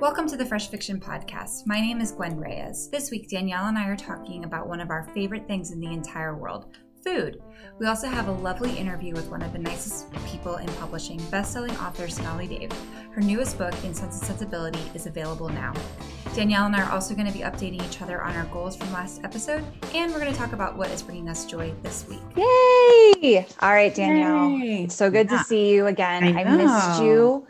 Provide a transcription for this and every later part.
Welcome to the Fresh Fiction Podcast. My name is Gwen Reyes. This week, Danielle and I are talking about one of our favorite things in the entire world food. We also have a lovely interview with one of the nicest people in publishing, best-selling author Sonali Dev. Her newest book, Incense and Sensibility, is available now. Danielle and I are also going to be updating each other on our goals from last episode, and we're going to talk about what is bringing us joy this week. Yay! All right, Danielle. Yay. So good Yeah. to see you again. I I, missed you.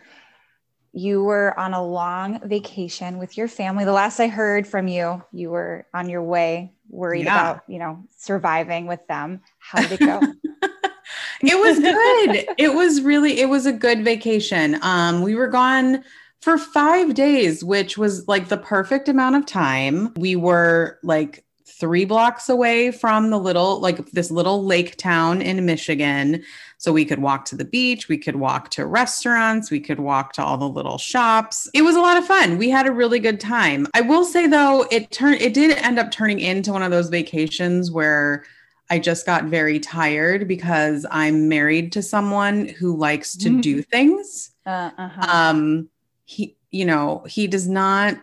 You were on a long vacation with your family. The last I heard from you, you were on your way, worried Yeah. about, you know, surviving with them. How did it go? it was good. it was really it was a good vacation. Um we were gone for 5 days, which was like the perfect amount of time. We were like 3 blocks away from the little like this little lake town in Michigan. So we could walk to the beach, we could walk to restaurants, we could walk to all the little shops. It was a lot of fun. We had a really good time. I will say though, it turned it did end up turning into one of those vacations where I just got very tired because I'm married to someone who likes to Mhm. do things. Uh, uh-huh. Um he you know, he does not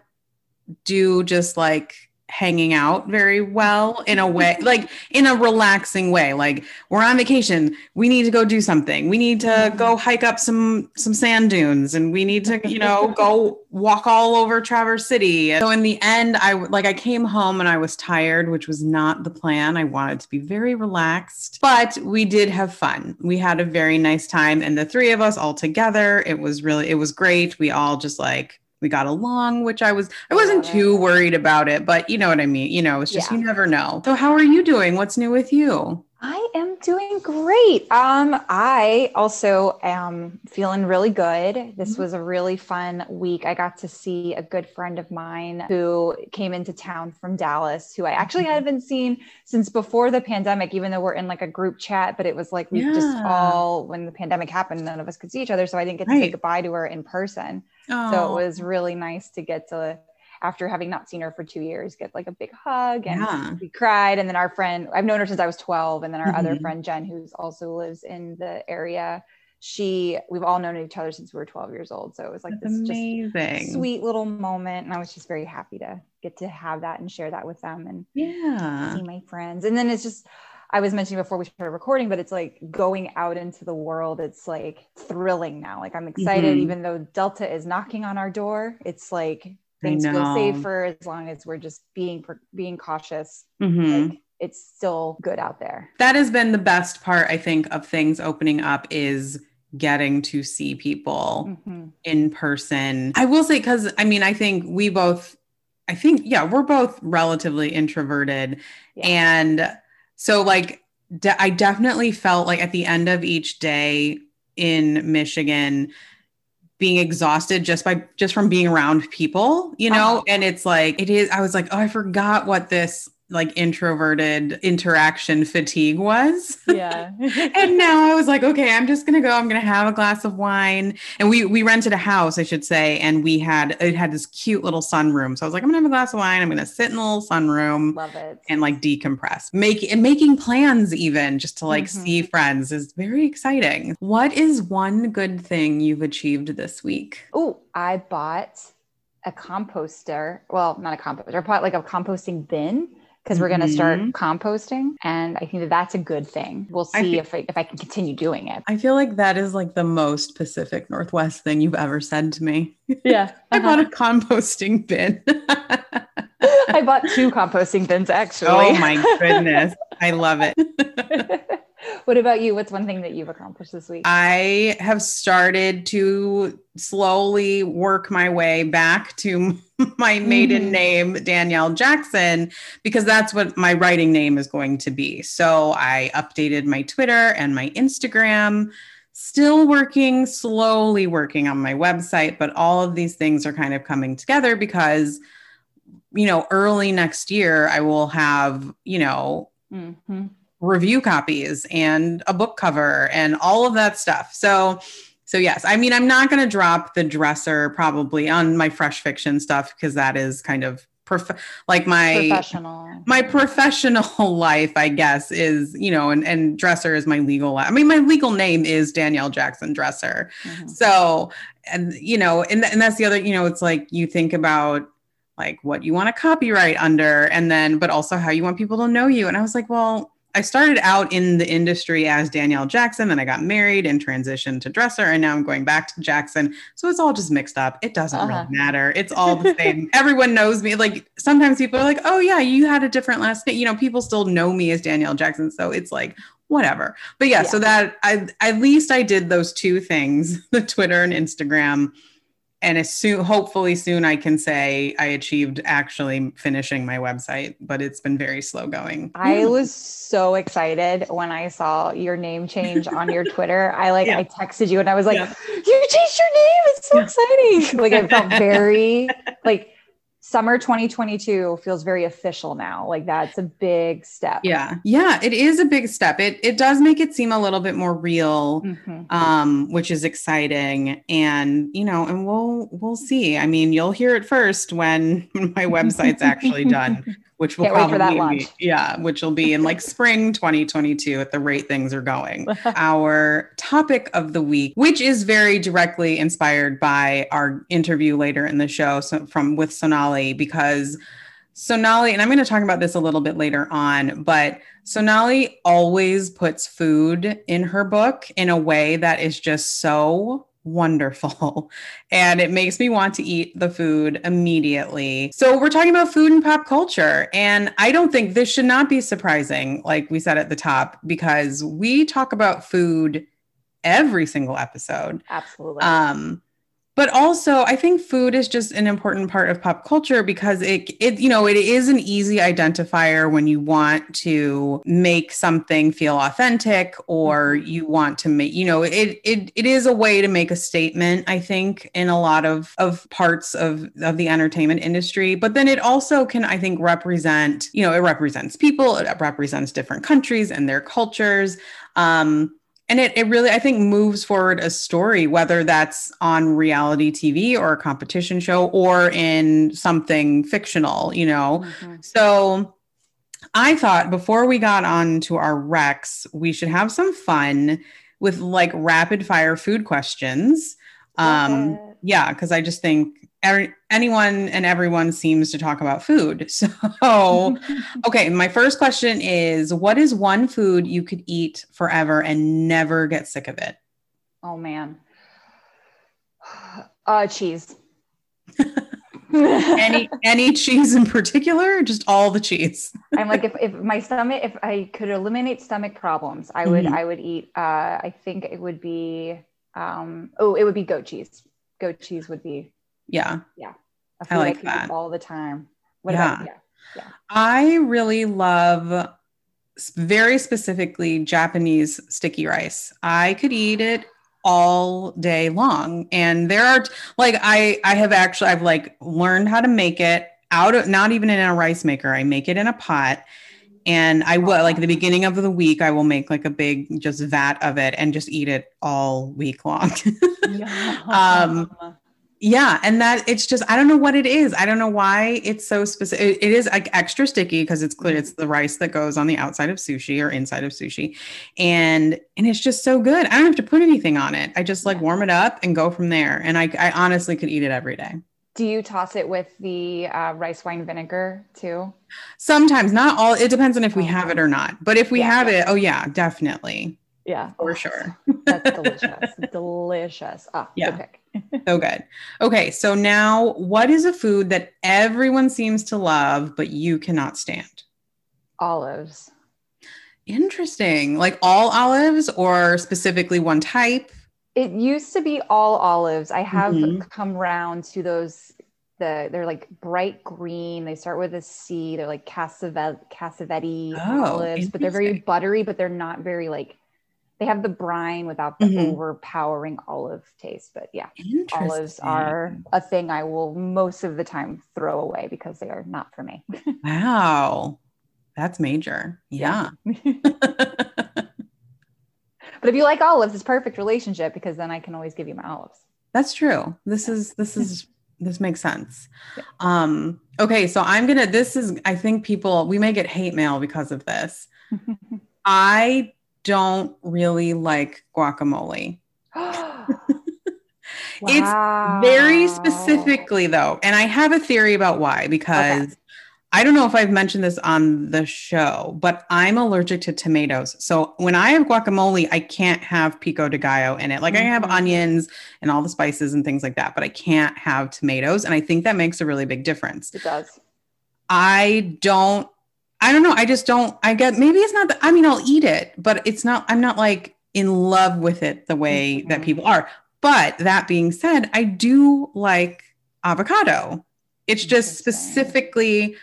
do just like hanging out very well in a way like in a relaxing way. Like we're on vacation. We need to go do something. We need to go hike up some some sand dunes and we need to you know go walk all over traverse city. So in the end i like i came home and i was tired which was not the plan. I wanted to be very relaxed. But we did have fun. We had a very nice time and the three of us all together it was really it was great. We all just like we got along which i was i wasn't too worried about it but you know what i mean you know it's just Yeah. you never know. So how are you doing? What's new with you I am doing great. Um, I also am feeling really good. This Mhm. was a really fun week. I got to see a good friend of mine who came into town from Dallas, who I actually Mhm. haven't seen since before the pandemic, even though we're in like a group chat, but it was like we just all when the pandemic happened, none of us could see each other. So I didn't get to say goodbye to her in person. So it was really nice to get to after having not seen her for two years, get like a big hug and yeah. we cried. And then our friend i've known her since i was 12 and then our other Mhm. friend jen who's also lives in the area she we've all known each other since we were 12 years old. So it was like that's this amazing. just sweet little moment. And i was just very happy to get to have that and share that with them and yeah. see my friends. And then it's just i was mentioning before we started recording but it's like going out into the world it's like thrilling now. Like i'm excited. Mhm. even though delta is knocking on our door it's like things feel safer as long as we're just being being cautious Mhm. like it's still good out there. that has been the best part i think of things opening up is getting to see people Mhm. in person i will say because i mean i think we both i think yeah we're both relatively introverted Yeah. and so like de- i definitely felt like at the end of each day in michigan being exhausted just by just from being around people you know Uh-huh. and it's like it is i was like oh i forgot what this like introverted interaction fatigue was Yeah. and now I was like, okay, I'm just gonna go. I'm gonna have a glass of wine. And we we rented a house, I should say, and we had it had this cute little sunroom. So I was like, I'm gonna have a glass of wine. I'm gonna sit in the little sunroom Love it. and like decompress. Make and making plans even just to like Mhm. see friends is very exciting. What is one good thing you've achieved this week? oh, I bought a composter. Well, not a composter. I bought like a composting bin because we're going to start Mhm. composting, and I think that that's a good thing. We'll I see thi- if I, if I can continue doing it. I feel like that is like the most Pacific Northwest thing you've ever said to me. Yeah, I bought a composting bin. I bought two composting bins actually. Oh my goodness. I love it. what about you? What's one thing that you've accomplished this week? I have started to slowly work my way back to my maiden Mhm. name, Danielle Jackson, because that's what my writing name is going to be. So I updated my Twitter and my Instagram. Still working, slowly working on my website, but all of these things are kind of coming together because, you know, early next year, I will have, you know, Mhm. Review copies and a book cover and all of that stuff. So so yes, I mean I'm not going to drop the dresser probably on my fresh fiction stuff because that is kind of prof- like my Professional. my professional life, I guess, is you know, and and dresser is my legal. I mean, my legal name is Danielle Jackson Dresser. Mhm. So, and you know, and and that's the other. You know, it's like you think about like what you want to copyright under, and then but also how you want people to know you. And I was like, well. I started out in the industry as Danielle Jackson, then I got married and transitioned to dresser, and now I'm going back to Jackson. So it's all just mixed up. It doesn't Uh-huh. really matter. It's all the same. Everyone knows me. Like sometimes people are like, "Oh yeah, you had a different last name." You know, people still know me as Danielle Jackson, so it's like whatever. But yeah, so that I at least I did those two things: the Twitter and Instagram. And as soon, hopefully soon, I can say I achieved actually finishing my website, but it's been very slow going. I was so excited when I saw your name change on your Twitter. I like Yeah. I texted you and I was like, Yeah. "You changed your name! It's so Yeah. exciting!" Like I felt very like summer 2022 feels very official now. Like that's a big step. Yeah, yeah, it is a big step. It it does make it seem a little bit more real. Mhm. um, which is exciting. And you know, and we'll we'll see. I mean, you'll hear it first when my website's actually done, which will Can't wait for probably that launch. yeah, which will be in like spring 2022 at the rate things are going. Our topic of the week, which is very directly inspired by our interview later in the show so, from with Sonali, because Sonali, and I'm going to talk about this a little bit later on, but Sonali always puts food in her book in a way that is just so wonderful. And it makes me want to eat the food immediately. So, we're talking about food and pop culture. And I don't think this should not be surprising, like we said at the top, because we talk about food every single episode. Absolutely. Um, but also I think food is just an important part of pop culture because it it you know it is an easy identifier when you want to make something feel authentic or you want to make you know it it it is a way to make a statement I think in a lot of of parts of of the entertainment industry. But then it also can I think represent you know it represents people it represents different countries and their cultures. Um and it, it really i think moves forward a story whether that's on reality tv or a competition show or in something fictional you know? Mhm. so i thought before we got on to our recs we should have some fun with like rapid fire food questions. Um yeah because i just think every, anyone and everyone seems to talk about food so Okay, my first question is what is one food you could eat forever and never get sick of it? oh man. Uh cheese. Any any cheese in particular, just all the cheese? I'm like if, if my stomach if I could eliminate stomach problems, I would Mhm. I would eat uh I think it would be um oh it would be goat cheese. Goat cheese would be Yeah. a food I, like could that. all the time. What Yeah. about yeah. I really love very specifically Japanese sticky rice. I could eat it all day long. And there are like I I have actually I've like learned how to make it out of not even in a rice maker. I make it in a pot. And I will like the beginning of the week, I will make like a big just vat of it and just eat it all week long. Um, Yeah, and that it's just I don't know what it is. I don't know why it's so specific. It, is like extra sticky because it's clear it's the rice that goes on the outside of sushi or inside of sushi, and and it's just so good. I don't have to put anything on it. I just like warm it up and go from there. And I I honestly could eat it every day. Do you toss it with the uh, rice wine vinegar too? Sometimes, not all. It depends on if we Oh. have it or not. But if we Yeah, have yeah. it, oh yeah, definitely Yeah, for sure. That's delicious. delicious. Ah, Yeah. So good. Okay, so now what is a food that everyone seems to love but you cannot stand? Olives. Interesting. Like all olives or specifically one type? It used to be all olives. I have Mhm. come round to those. The they're like bright green. They start with a C. They're like cassavet, cassavetti Oh, olives, but they're very buttery. But they're not very like. They have the brine without the Mhm. overpowering olive taste. But yeah, olives are a thing I will most of the time throw away because they are not for me. Wow. That's major. Yeah. But if you like olives, it's perfect relationship because then I can always give you my olives. That's true. This is this is this makes sense. Yeah. Um, okay, so I'm gonna. This is. I think people we may get hate mail because of this. I don't really like guacamole. It's very specifically though, and I have a theory about why because I don't know if I've mentioned this on the show, but I'm allergic to tomatoes. So when I have guacamole, I can't have pico de gallo in it. Like I have Mhm. onions and all the spices and things like that, but I can't have tomatoes, and I think that makes a really big difference. It does. I don't I don't know. I just don't I get maybe it's not that I mean I'll eat it, but it's not I'm not like in love with it the way that Mhm. people are. But that being said, I do like avocado. It's just specifically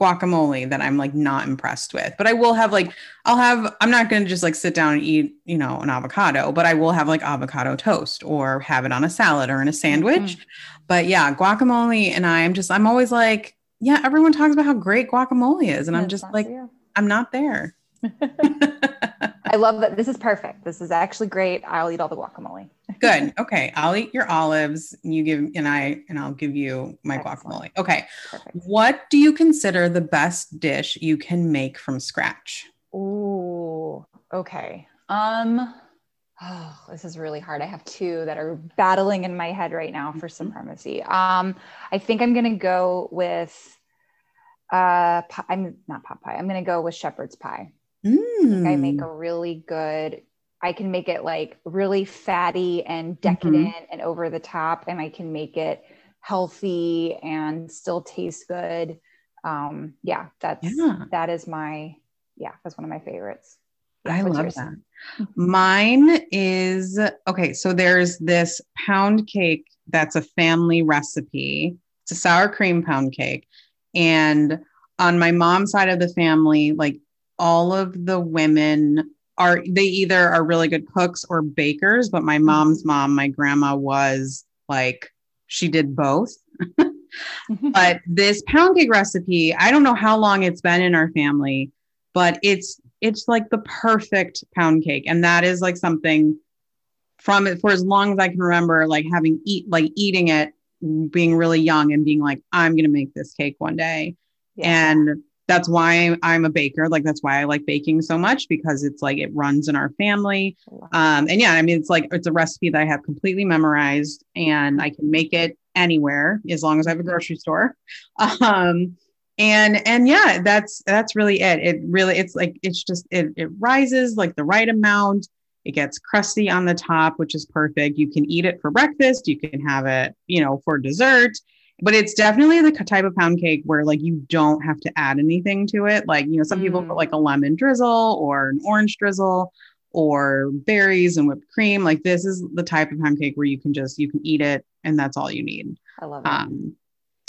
guacamole that I'm like not impressed with. But I will have like I'll have I'm not going to just like sit down and eat, you know, an avocado, but I will have like avocado toast or have it on a salad or in a sandwich. But yeah, guacamole and I am just I'm always like, yeah, everyone talks about how great guacamole is and I'm just like you. I'm not there. I love that. This is perfect. This is actually great. I'll eat all the guacamole. Good. Okay, I'll eat your olives. You give and I and I'll give you my Excellent. guacamole. Okay. Perfect. What do you consider the best dish you can make from scratch? Ooh, okay. Um, oh, this is really hard. I have two that are battling in my head right now for Mhm. supremacy. Um, I think I'm gonna go with uh I'm not pot pie. I'm gonna go with shepherd's pie. I Mm. make a really good I can make it like really fatty and decadent and over the top and I can make it healthy and still taste good. Um yeah, that's Yeah. that is my yeah, that's one of my favorites. I what's love yours? that. Mm-hmm. Mine is okay. So there's this pound cake that's a family recipe. It's a sour cream pound cake. And on my mom's side of the family, like all of the women are, they either are really good cooks or bakers. But my mm-hmm. mom's mom, my grandma, was like, she did both. Mm-hmm. but this pound cake recipe, I don't know how long it's been in our family, but it's it's like the perfect pound cake. And that is like something from it for as long as I can remember, like having eat like eating it, being really young and being like, I'm gonna make this cake one day. Yeah. And that's why I'm a baker. Like that's why I like baking so much because it's like it runs in our family. Um, and yeah, I mean, it's like it's a recipe that I have completely memorized and I can make it anywhere as long as I have a grocery store. Um, and and yeah, that's that's really it. It really it's like it's just it it rises like the right amount. It gets crusty on the top, which is perfect. You can eat it for breakfast. You can have it, you know, for dessert. But it's definitely the type of pound cake where like you don't have to add anything to it. Like you know, some people Mm. put like a lemon drizzle or an orange drizzle or berries and whipped cream. Like this is the type of pound cake where you can just you can eat it and that's all you need. I love it. Um,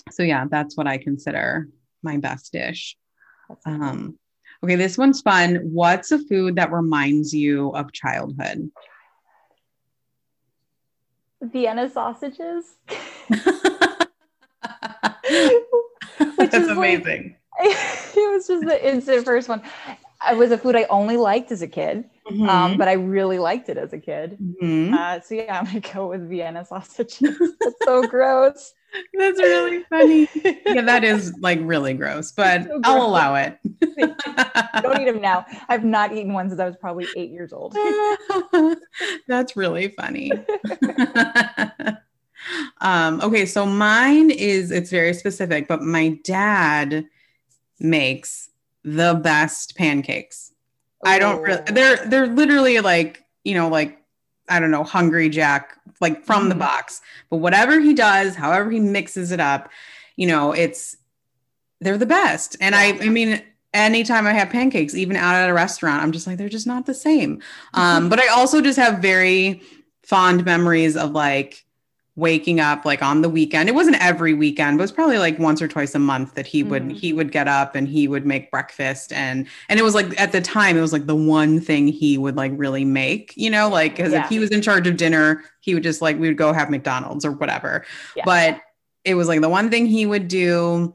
so yeah, that's what I consider my best dish. Um, okay, this one's fun. What's a food that reminds you of childhood? Vienna sausages. That's is like- amazing. it was just the instant first one. It was a food I only liked as a kid, um, Mhm. but I really liked it as a kid. Mhm. Uh, so yeah, I'm gonna go with Vienna sausages. That's so gross. That's really funny. Yeah, that is like really gross, but So I'll allow it. Don't eat them now. I've not eaten one since I was probably eight years old. That's really funny. um, okay, so mine is it's very specific, but my dad makes the best pancakes. I don't really they're they're literally like, you know, like I don't know, hungry jack, like from the Mhm. box. But whatever he does, however he mixes it up, you know, it's they're the best. And I. I mean, anytime I have pancakes, even out at a restaurant, I'm just like, they're just not the same. Um, but I also just have very fond memories of like waking up like on the weekend. It wasn't every weekend, but it was probably like once or twice a month that he would Mhm. he would get up and he would make breakfast and and it was like at the time it was like the one thing he would like really make, you know, like because Yeah. if he was in charge of dinner, he would just like we would go have McDonald's or whatever. Yeah. But it was like the one thing he would do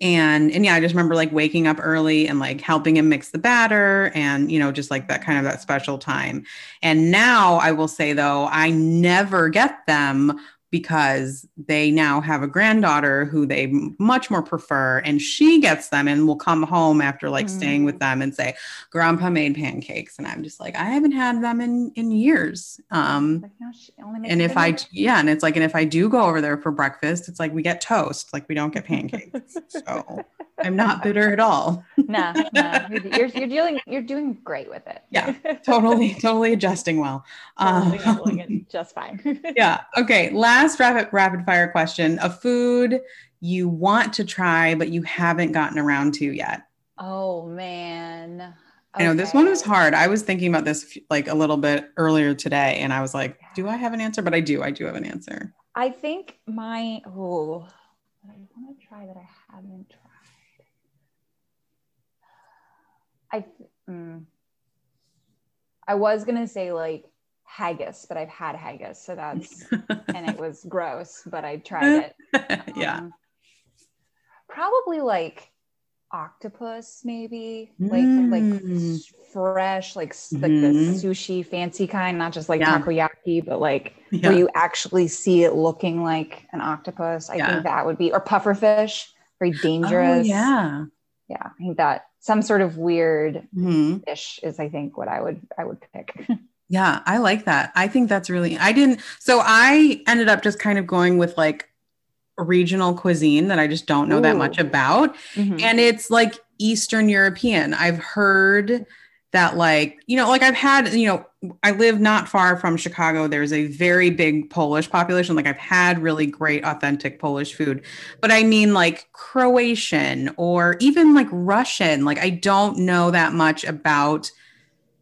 and and yeah i just remember like waking up early and like helping him mix the batter and you know just like that kind of that special time. And now i will say though i never get them because they now have a granddaughter who they much more prefer and she gets them and will come home after like mm. staying with mm. them and say grandpa made pancakes and i'm just like i haven't had them in in years um like, no, and if i yeah and it's like and if i do go over there for breakfast it's like we get toast like we don't get pancakes so i'm not bitter at all no no you're, you're dealing you're doing great with it yeah totally totally adjusting well totally um, just fine yeah okay last rapid rapid fire question: a food you want to try but you haven't gotten around to yet. Oh man. Okay. I know this one was hard. I was thinking about this like a little bit earlier today, and I was like, "Do I have an answer?" But I do. I do have an answer. I think my oh, I want to try that I haven't tried. I mm, I was gonna say like haggis, but I've had haggis, so that's and it was gross, but I tried it. yeah. Um, probably like octopus, maybe like mm. like fresh, like mm-hmm. like the mm-hmm. sushi fancy kind, not just like yeah. takoyaki, but like yeah. where you actually see it looking like an octopus. I yeah. think that would be or pufferfish, very dangerous. Oh, yeah. Yeah, I think that some sort of weird mm-hmm. is I think what I would I would pick. Yeah, I like that. I think that's really, I didn't, so I ended up just kind of going with like regional cuisine that I just don't know Ooh. that much about. Mm-hmm. And it's like Eastern European. I've heard that, like, you know, like I've had, you know, I live not far from Chicago. There's a very big Polish population. Like I've had really great, authentic Polish food, but I mean like Croatian or even like Russian. Like I don't know that much about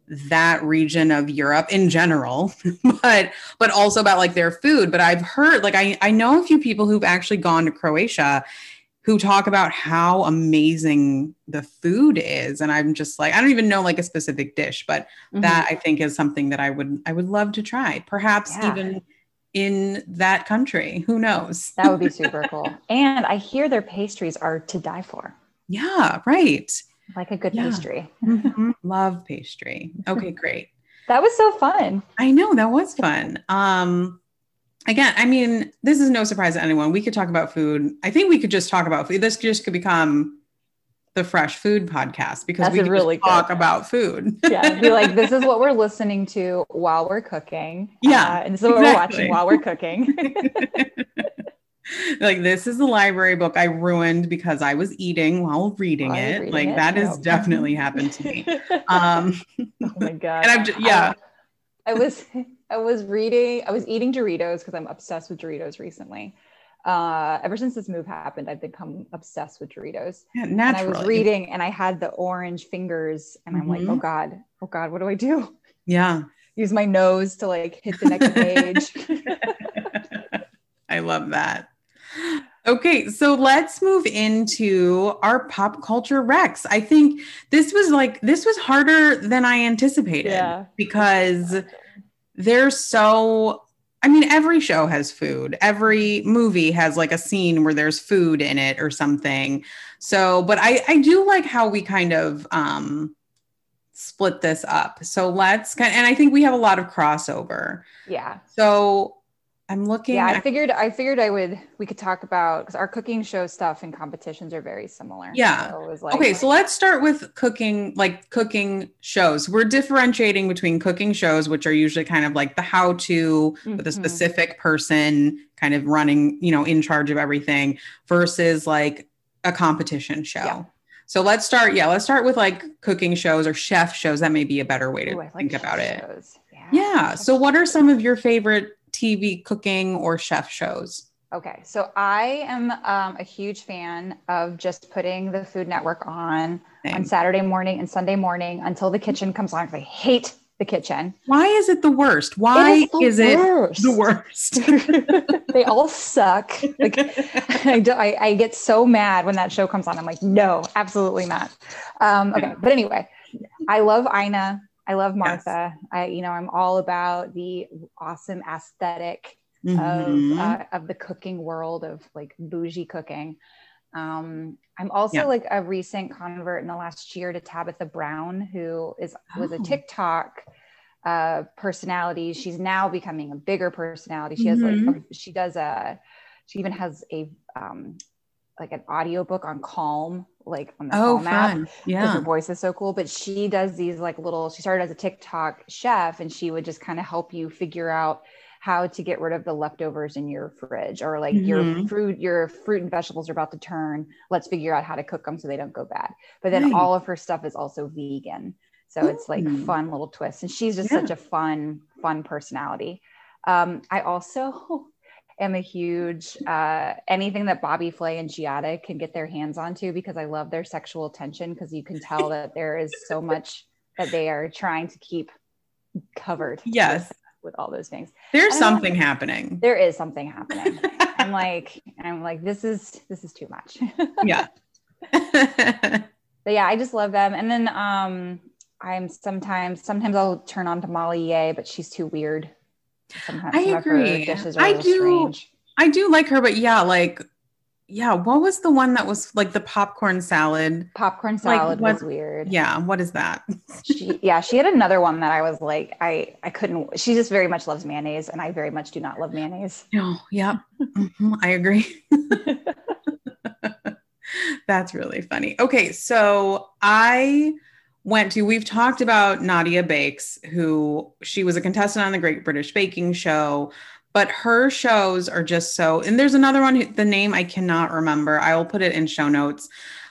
that region of Europe in general, but but also about like their food. But I've heard like I I know a few people who've actually gone to Croatia who talk about how amazing the food is and i'm just like i don't even know like a specific dish but mm-hmm. that i think is something that i would i would love to try perhaps yeah. even in that country who knows that would be super cool and i hear their pastries are to die for yeah right like a good yeah. pastry. mm-hmm. Love pastry. Okay, great. that was so fun. I know that was fun. Um again, I mean, this is no surprise to anyone. We could talk about food. I think we could just talk about food. This just could become the fresh food podcast because That's we could really talk about food. yeah, be like, this is what we're listening to while we're cooking. Yeah, uh, and this is what exactly. we're watching while we're cooking. like this is the library book I ruined because I was eating while reading while it. Reading like it? that has definitely happened to me. Um oh my god. And I'm just, yeah. I, I was I was reading, I was eating Doritos because I'm obsessed with Doritos recently. Uh, ever since this move happened, I've become obsessed with Doritos. Yeah, naturally. And I was reading and I had the orange fingers and I'm mm-hmm. like, oh God, oh God, what do I do? Yeah. Use my nose to like hit the next page. I love that. Okay, so let's move into our pop culture Rex. I think this was like this was harder than I anticipated yeah. because there's so I mean every show has food. Every movie has like a scene where there's food in it or something. So, but I I do like how we kind of um split this up. So let's kind and I think we have a lot of crossover. Yeah. So I'm looking. Yeah, I figured I figured I would we could talk about because our cooking show stuff and competitions are very similar. Yeah. So like, okay, so let's start with cooking, like cooking shows. We're differentiating between cooking shows, which are usually kind of like the how-to mm-hmm. with a mm-hmm. specific person kind of running, you know, in charge of everything, versus like a competition show. Yeah. So let's start. Yeah, let's start with like cooking shows or chef shows. That may be a better way to Ooh, think about shows. it. Yeah. yeah. So, what are some of your favorite TV cooking or chef shows? Okay, so I am um, a huge fan of just putting the Food Network on Same. on Saturday morning and Sunday morning until the kitchen comes on. I hate the kitchen. Why is it the worst? Why it is, is worst. it the worst? they all suck. Like I, do, I, I, get so mad when that show comes on. I'm like, no, absolutely not. Um, okay, but anyway, I love Ina. I love Martha. Yes. I, you know, I'm all about the awesome aesthetic mm-hmm. of uh, of the cooking world of like bougie cooking. Um, I'm also yeah. like a recent convert in the last year to Tabitha Brown, who is was a oh. TikTok uh, personalities. She's now becoming a bigger personality. She has like Mhm. a, she does a she even has a um, like an audiobook on Calm, like on the Oh, Calm fun. because Yeah. her voice is so cool. But she does these like little, she started as a TikTok chef and she would just kind of help you figure out how to get rid of the leftovers in your fridge or like your Mhm. fruit, your fruit and vegetables are about to turn. Let's figure out how to cook them so they don't go bad. But then Nice. all of her stuff is also vegan. So it's like fun little twists. And she's just Yeah. such a fun, fun personality. Um, I also am a huge uh, anything that Bobby Flay and Giada can get their hands onto because I love their sexual tension because you can tell that there is so much that they are trying to keep covered. Yes. With, with all those things. There's don't know. something happening. There is something happening. I'm like, I'm like, this is this is too much. yeah. but yeah, I just love them. And then um I'm sometimes sometimes I'll turn on to Molly Yeh, but she's too weird. Sometimes I some of her agree. I do- strange. I do like her, but yeah, like, yeah, what was the one that was like the popcorn salad? Popcorn Like, salad what- was weird. Yeah, what is that? she, yeah, she had another one that I was like, I I couldn't. She just very much loves mayonnaise, and I very much do not love mayonnaise. No, yeah, Mhm, I agree. That's really funny. Okay, so I went to, we've talked about Nadiya Bakes, who she was a contestant on the Great British Baking Show, but her shows are just so, and there's another one, who- the name I cannot remember. I will put it in show notes.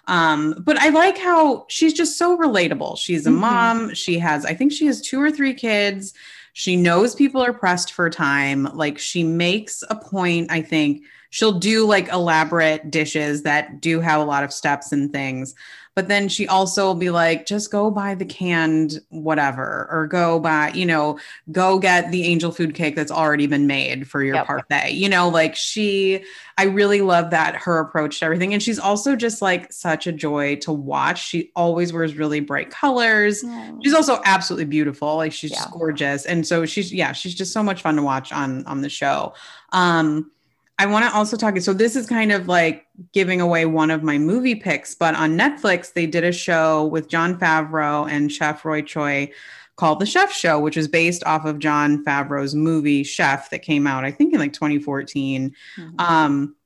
Um, but I like how she's just so relatable. She's a Mhm. mom. She has, I think she has two or three kids. She knows people are pressed for time. Like she makes a point, I think, she'll do like elaborate dishes that do have a lot of steps and things but then she also will be like just go buy the canned whatever or go buy you know go get the angel food cake that's already been made for your Yep. parfait. You know like she i really love that her approach to everything and she's also just like such a joy to watch. She always wears really bright colors. She's also absolutely beautiful like she's just Yeah. gorgeous and so she's yeah she's just so much fun to watch on on the show. Um i want to also talk so this is kind of like giving away one of my movie picks but on netflix they did a show with jon favreau and chef roy choi called the chef show which is based off of jon favreau's movie chef that came out i think in like 2014 Mhm. um,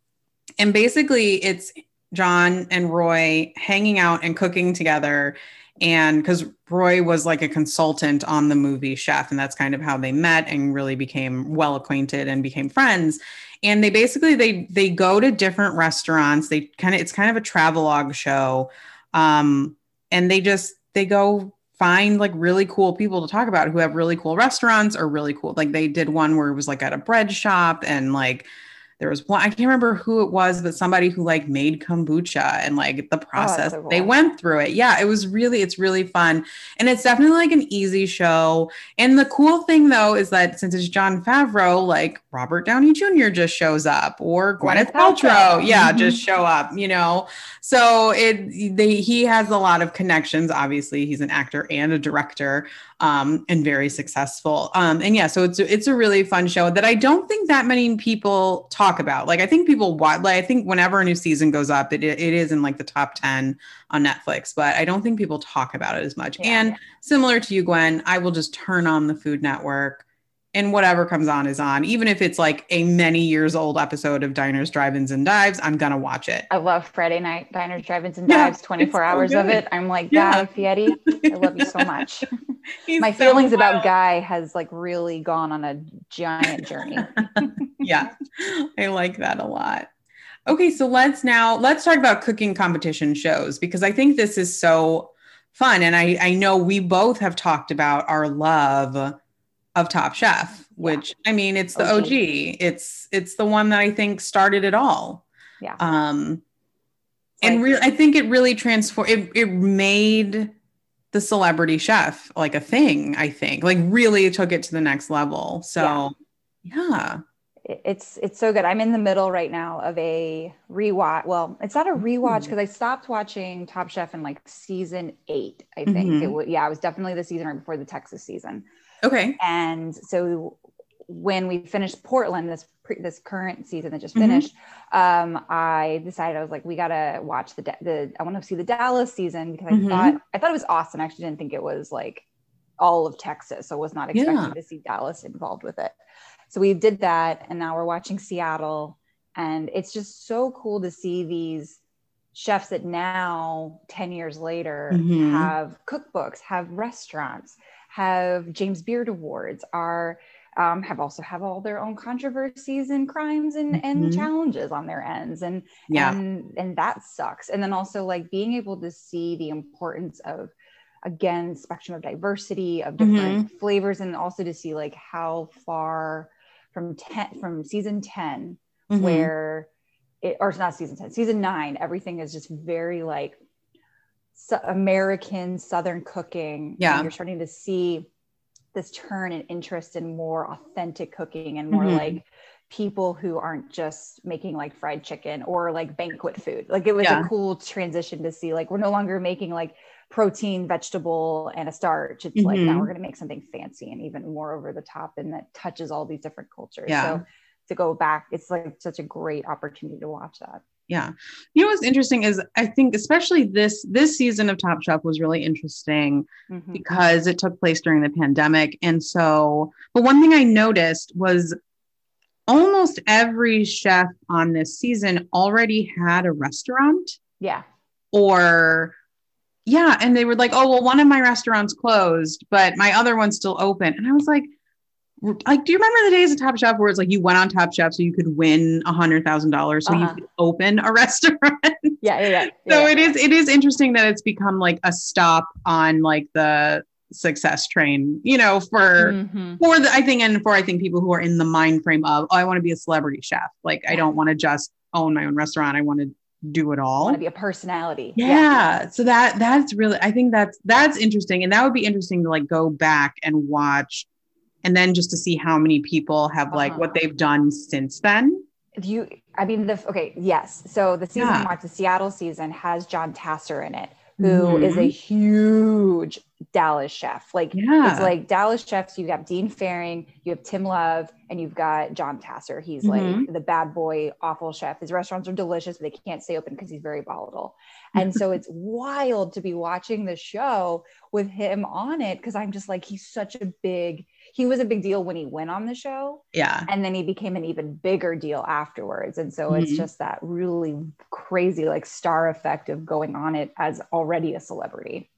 and basically, it's Jon and Roy hanging out and cooking together. And because Roy was like a consultant on the movie Chef, and that's kind of how they met and really became well acquainted and became friends. And they basically they they go to different restaurants. They kind of it's kind of a travelogue show, um, and they just they go find like really cool people to talk about who have really cool restaurants or really cool like they did one where it was like at a bread shop and like there was one I can't remember who it was, but somebody who like made kombucha and like the process so they went through it. Yeah, it was really it's really fun, and it's definitely like an easy show. And the cool thing though is that since it's Jon Favreau, like Robert Downey Jr. just shows up, or Gwyneth Gwyneth Paltrow. Paltrow, yeah, Mhm. just show up. You know, so it they he has a lot of connections. Obviously, he's an actor and a director um, and very successful. Um, and yeah, so it's it's a really fun show that I don't think that many people talk about. Like I think people watch. Like I think whenever a new season goes up, it it is in like the top ten on Netflix, but I don't think people talk about it as much. Yeah. And similar to you, Gwen, I will just turn on the Food Network. And whatever comes on is on, even if it's like a many years old episode of Diners, Drive-ins, and Dives. I'm gonna watch it. I love Friday night diners, drive-ins, and Yeah, dives. 24 it's so hours of it. I'm like, Yeah. Guy Fieri, I love you so much. My so feelings about. Guy has like really gone on a giant journey. yeah i like that a lot okay so let's now let's talk about cooking competition shows because i think this is so fun and i i know we both have talked about our love of top chef which i mean it's the og, OG. it's it's the one that i think started it all Yeah. um and Like- really i think it really transformed it, it made the celebrity chef like a thing i think like really took it to the next level so yeah It- It's it's so good. I'm in the middle right now of a rewatch. Well, it's not a rewatch because I stopped watching Top Chef in like season eight. I think Mhm. it was. Yeah, it was definitely the season right before the Texas season. Okay And so when we finished Portland, this pre- this current season that just Mhm. finished, um, I decided I was like, we gotta watch the Da- the. I want to see the Dallas season because I Mhm. thought I thought it was awesome. I actually didn't think it was like all of Texas. So I was not expecting Yeah. to see Dallas involved with it. So we did that, and now we're watching Seattle, and it's just so cool to see these chefs that now 10 years later Mhm. have cookbooks have restaurants have james beard awards are um, have also have all their own controversies and crimes and, and Mhm. challenges on their ends and Yeah. and and that sucks and then also like being able to see the importance of again spectrum of diversity of different flavors and also to see like how far from 10 from season 10 Mhm. where it or it's not season 10 season 9 everything is just very like american southern cooking Yeah. and you're starting to see this turn in interest in more authentic cooking and more Mhm. like people who aren't just making like fried chicken or like banquet food like it was Yeah. a cool transition to see like we're no longer making like protein vegetable and a starch it's like now Mhm. we're going to make something fancy and even more over the top and that touches all these different cultures Yeah. so to go back it's like such a great opportunity to watch that Yeah. You know what's interesting is I think especially this this season of Top Chef was really interesting Mhm. because it took place during the pandemic. And so, but one thing I noticed was almost every chef on this season already had a restaurant yeah or yeah, and they were like, "Oh, well one of my restaurants closed, but my other one's still open." And I was like, like, do you remember the days of Top Chef where it's like you went on Top Chef so you could win a hundred thousand dollars so Uh-huh. you could open a restaurant? yeah yeah yeah, so yeah. it is it is interesting that it's become like a stop on like the success train, you know, for Mhm. for the I think and for I think people who are in the mind frame of oh, I want to be a celebrity chef. Like I don't want to just own my own restaurant. I want to do it all. want to be a personality yeah. So that that's really I think that's that's interesting. And that would be interesting to like go back and watch and then just to see how many people have like Uh-huh. what they've done since then. You i mean the okay yes so the season Yeah. The seattle season has john tesar in it who is Mhm. a huge dallas chef like Yeah. it's like dallas chefs you have dean fearing you have tim love and you've got john tesar he's like Mhm. the bad boy awful chef his restaurants are delicious but they can't stay open because he's very volatile and so it's wild to be watching the show with him on it because i'm just like he's such a big he was a big deal when he went on the show yeah. and then he became an even bigger deal afterwards and so it's Mhm. just that really crazy like star effect of going on it as already a celebrity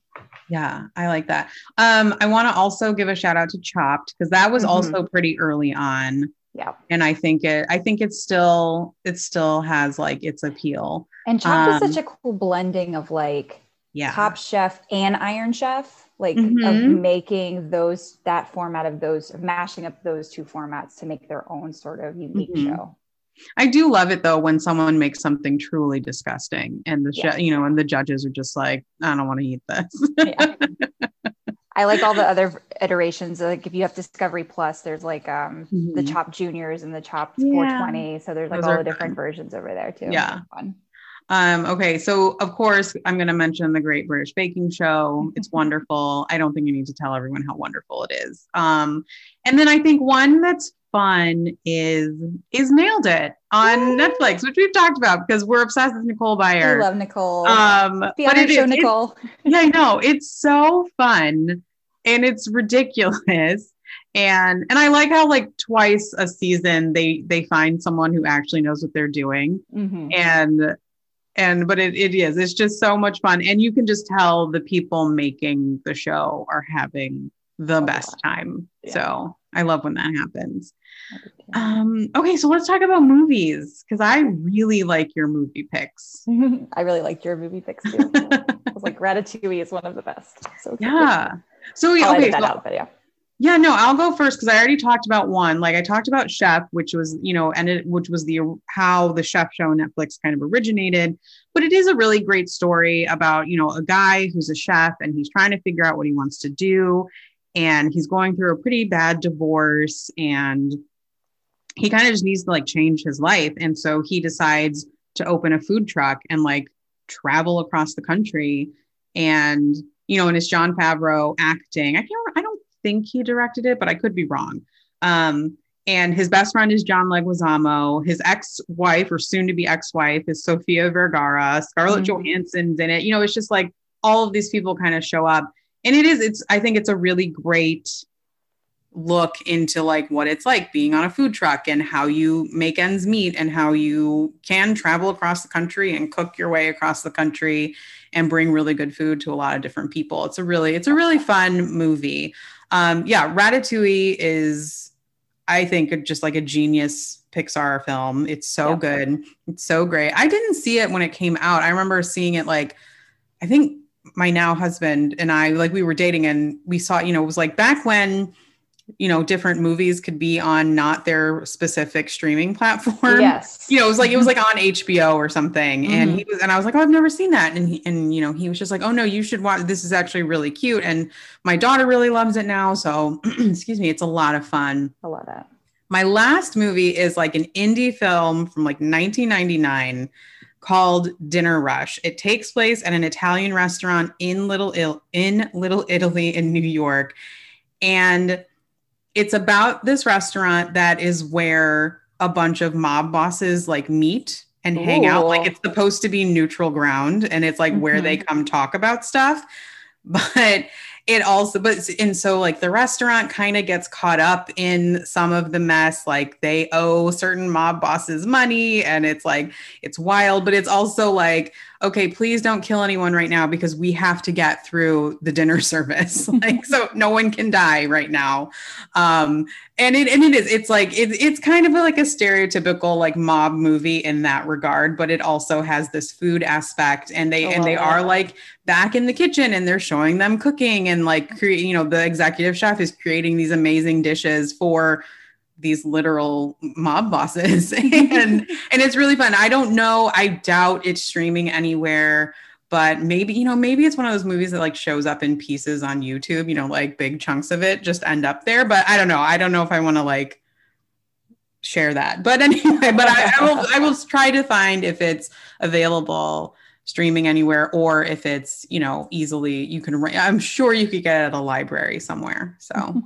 Yeah, I like that. Um, I want to also give a shout out to Chopped because that was Mhm. also pretty early on, yeah and I think it. I think it's still it still has like its appeal. and chopped Um, is such a cool blending of like Yeah, top chef and iron chef like Mhm. of making those that format of those of mashing up those two formats to make their own sort of unique Mhm. show I do love it though when someone makes something truly disgusting, and the ju- you know, and the judges are just like, I don't want to eat this. yeah. I like all the other iterations. Like if you have Discovery Plus, there's like um the Mhm. Chopped Juniors and the Chop Yeah. 420. So there's like Those all the different fun. versions over there too. Yeah. Fun. Um, okay, so of course I'm going to mention the Great British Baking Show. It's wonderful. I don't think you need to tell everyone how wonderful it is. Um, and then I think one that's fun is is Nailed It on Yay. Netflix, which we've talked about because we're obsessed with Nicole Byer. I love Nicole. Um, Be but it show, is- it- Nicole. yeah, I know it's so fun and it's ridiculous. And and I like how like twice a season they they find someone who actually knows what they're doing Mhm. and and but it, it is it's just so much fun and you can just tell the people making the show are having the best time Yeah. so i love when that happens um okay so let's talk about movies because i really like your movie picks I really like your movie picks too. I was like Ratatouille is one of the best. So yeah so we okay so- out, but yeah. Yeah, no, I'll go first because I already talked about one. Like I talked about Chef, which was, you know, and it, which was the how the Chef show Netflix kind of originated. But it is a really great story about, you know, a guy who's a chef and he's trying to figure out what he wants to do, and he's going through a pretty bad divorce, and he kind of just needs to like change his life, and so he decides to open a food truck and like travel across the country, and you know, and it's Jon Favreau acting. I can't. I don't think he directed it, but I could be wrong. Um, and his best friend is John Leguizamo. His ex-wife or soon-to-be ex-wife is Sofia Vergara. Scarlett Mhm. Johansson's in it. You know, it's just like all of these people kind of show up, and it is it's i think it's a really great look into like what it's like being on a food truck and how you make ends meet and how you can travel across the country and cook your way across the country and bring really good food to a lot of different people it's a really it's a really fun movie um yeah ratatouille is i think just like a genius pixar film. It's so Yeah. good. It's so great. I didn't see it when it came out. I remember seeing it like i think my now husband and I like we were dating and we saw, you know, it was like back when, you know, different movies could be on not their specific streaming platform. Yes. You know, it was like it was like on HBO or something. And Mhm. he was and I was like, Oh, I've never seen that. And he, and you know, he was just like, Oh no, you should watch this is actually really cute. And my daughter really loves it now. So excuse me, it's a lot of fun. I love that. My last movie is like an indie film from like 1999 called Dinner Rush. It takes place at an Italian restaurant in Little Il- in Little Italy in New York. And it's about this restaurant that is where a bunch of mob bosses like meet and hang out. Like it's supposed to be neutral ground and it's like where they mm-hmm. come talk about stuff. But it also but and so like the restaurant kind of gets caught up in some of the mess like they owe certain mob bosses money and it's like it's wild but it's also like okay please don't kill anyone right now because we have to get through the dinner service. Like so no one can die right now. Um and it and it is it's like it, it's kind of like a stereotypical like mob movie in that regard but it also has this food aspect and they I and they love are like back in the kitchen and they're showing them cooking and like create you know the executive chef is creating these amazing dishes for these literal mob bosses. And and it's really fun. I don't know i doubt it's streaming anywhere but maybe you know maybe it's one of those movies that like shows up in pieces on youtube you know like big chunks of it just end up there but i don't know. I don't know if i want to like share that. But anyway but I, I will i will try to find if it's available streaming anywhere or if it's you know easily you can i'm sure you could get it at a library somewhere so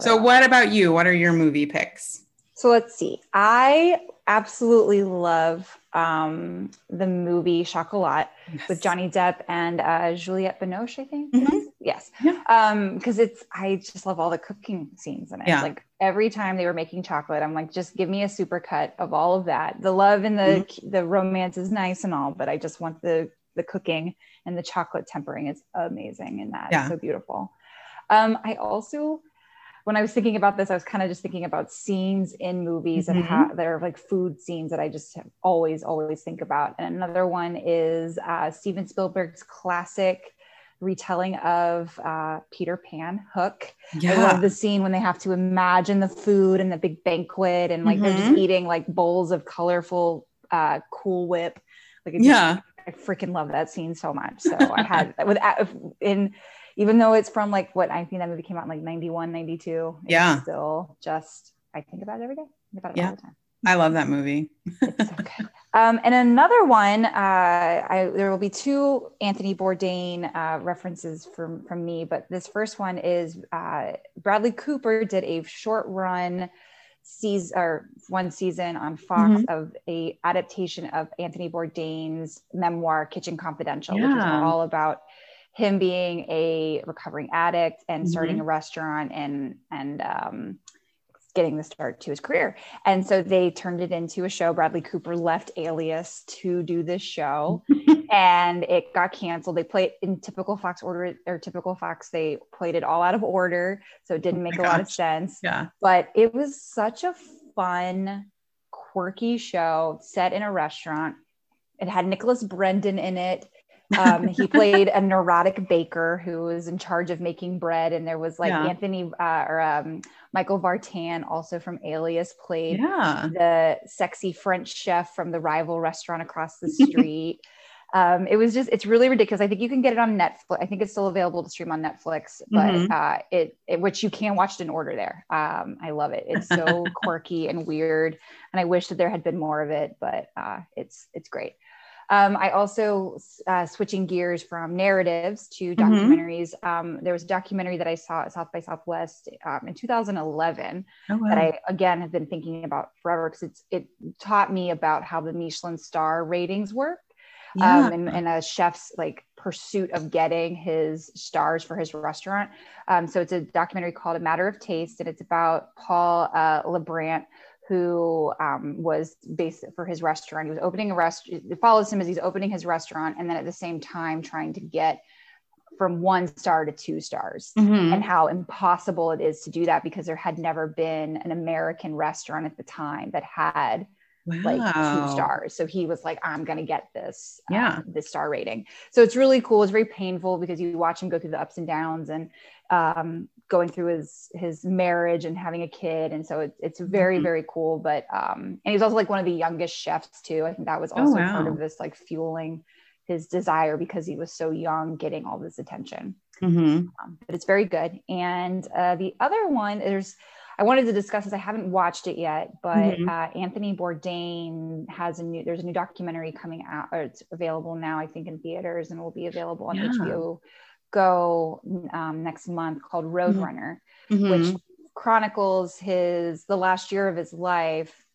so it. what about you what are your movie picks So let's see. I absolutely love um, the movie Chocolat with Johnny Depp and uh, Juliette Binoche, I think. Mhm. Yes. Yeah. Um, because it's I just love all the cooking scenes in it. Yeah. Like every time they were making chocolate, I'm like, just give me a supercut of all of that. The love and the Mm-hmm. the romance is nice and all, but I just want the the cooking and the chocolate tempering is amazing in that. Yeah. It's so beautiful. Um, I also when I was thinking about this, I was kind of just thinking about scenes in movies Mhm. that have that are like food scenes that I just always, always think about. And another one is uh, Steven Spielberg's classic retelling of uh, Peter Pan, Hook. I love the scene when they have to imagine the food and the big banquet, and like they're just Mhm. eating like bowls of colorful uh, Cool Whip. Like just- yeah I freaking love that scene so much. So I had with uh, in even though it's from like what I think that movie came out in like 91, 92. it's Yeah. Still just I think about it every day. I think about it Yeah. all the time. i love that movie It's so good. Um, and another one, uh, I, there will be two Anthony Bourdain uh, references from from me, but this first one is uh, Bradley Cooper did a short run season or one season on Fox Mhm. of a adaptation of Anthony Bourdain's memoir Kitchen Confidential, which is all about him being a recovering addict and starting Mhm. a restaurant and and um, getting the start to his career. And so they turned it into a show. Bradley Cooper left Alias to do this show and it got canceled. They played in typical Fox order or typical Fox, they played it all out of order. So it didn't Oh make a lot of sense. yeah But it was such a fun, quirky show set in a restaurant. It had Nicholas Brendon in it. Um, he played a neurotic baker who was in charge of making bread, and there was like Yeah. Anthony uh, or um, Michael Vartan, also from Alias, played yeah the sexy French chef from the rival restaurant across the street. um, it was just, it's really ridiculous. I think you can get it on Netflix. I think it's still available to stream on Netflix, but Mhm. uh, it, it, which you can watch it in order there. Um, I love it. It's so quirky and weird. And I wish that there had been more of it, but uh, it's, it's great. Um, I also, uh, switching gears from narratives to Mhm. documentaries. Um, there was a documentary that I saw at South by Southwest um, in 2011 oh, wow. that I again have been thinking about forever because it's it taught me about how the Michelin star ratings work yeah. um, and, and a chef's like pursuit of getting his stars for his restaurant. Um, so it's a documentary called A Matter of Taste, and it's about Paul uh, Liebrandt, who um, was based for his restaurant. He was opening a restaurant. It follows him as he's opening his restaurant, and then at the same time trying to get from one star to two stars Mhm. and how impossible it is to do that because there had never been an American restaurant at the time that had like two stars. So he was like, I'm gonna get this, um, Yeah. this star rating. So it's really cool. It's very painful because you watch him go through the ups and downs and um, going through his his marriage and having a kid. And so it's it's very Mhm. very cool. But um, and he's also like one of the youngest chefs too. I think that was also part wow. of this like fueling his desire because he was so young, getting all this attention Mhm. um, but it's very good. And uh, the other one, there's, I wanted to discuss this. I haven't watched it yet, but Mhm. uh, Anthony Bourdain has a new. There's a new documentary coming out, or it's available now, I think, in theaters, and will be available on Yeah. HBO Go um, next month called Roadrunner, Mhm. which chronicles his the last year of his life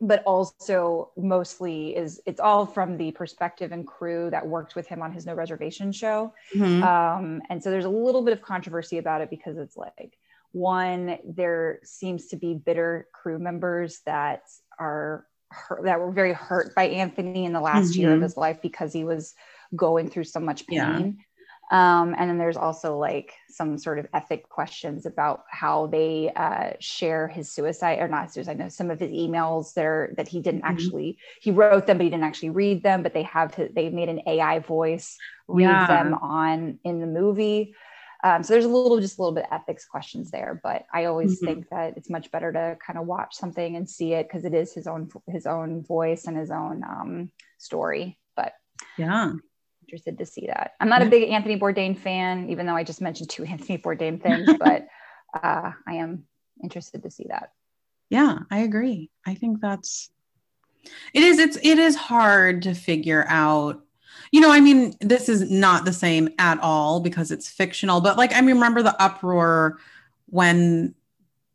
but also mostly is it's all from the perspective and crew that worked with him on his no reservation show Mhm. um, and so there's a little bit of controversy about it because it's like one there seems to be bitter crew members that are hurt, that were very hurt by anthony in the last year of Mhm. his life because he was going through so much Yeah. pain um, and then there's also like some sort of ethic questions about how they uh, share his suicide or not suicide no some of his emails that are that he didn't Mhm. actually he wrote them but he didn't actually read them but they have his, they made an ai voice read Yeah. them on in the movie um, so there's a little just a little bit of ethics questions there but i always Mhm. think that it's much better to kind of watch something and see it because it is his own his own voice and his own um, story but Yeah. interested to see that. I'm not a big Anthony Bourdain fan, even though I just mentioned two Anthony Bourdain things, but uh, I am interested to see that. Yeah, I agree. I think that's it is it's it is hard to figure out. You know, I mean, this is not the same at all because it's fictional, but like I remember the uproar when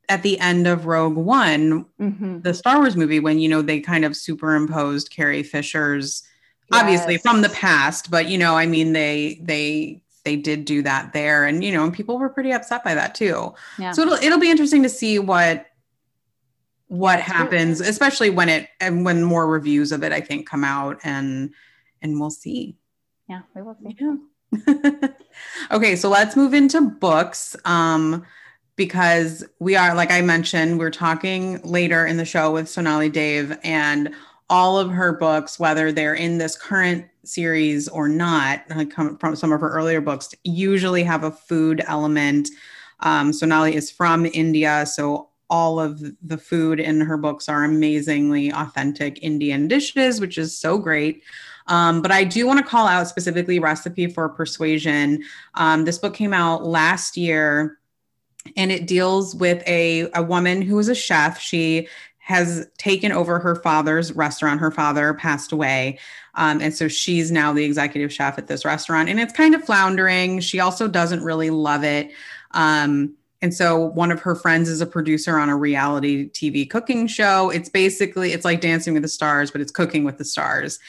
at the end of Rogue One, Mhm. the Star Wars movie, when you know they kind of superimposed Carrie Fisher's obviously Yes. from the past, but you know, I mean, they they they did do that there, and you know, and people were pretty upset by that too. Yeah. So it'll it'll be interesting to see what what Yeah, happens, especially when it and when more reviews of it, I think, come out, and and we'll see. yeah, we will see. Yeah. okay, so let's move into books. Um, because we are, like I mentioned, we're talking later in the show with Sonali Dev, and all of her books, whether they're in this current series or not, come from some of her earlier books, usually have a food element. Um, Sonali is from India, so all of the food in her books are amazingly authentic Indian dishes, which is so great. Um, but I do want to call out specifically Recipe for Persuasion. Um, this book came out last year and it deals with a, a woman who is a chef. She has taken over her father's restaurant. Her father passed away. Um, and so she's now the executive chef at this restaurant. And it's kind of floundering. She also doesn't really love it. Um, and so one of her friends is a producer on a reality TV cooking show. It's basically it's like Dancing with the Stars, but it's cooking with the stars.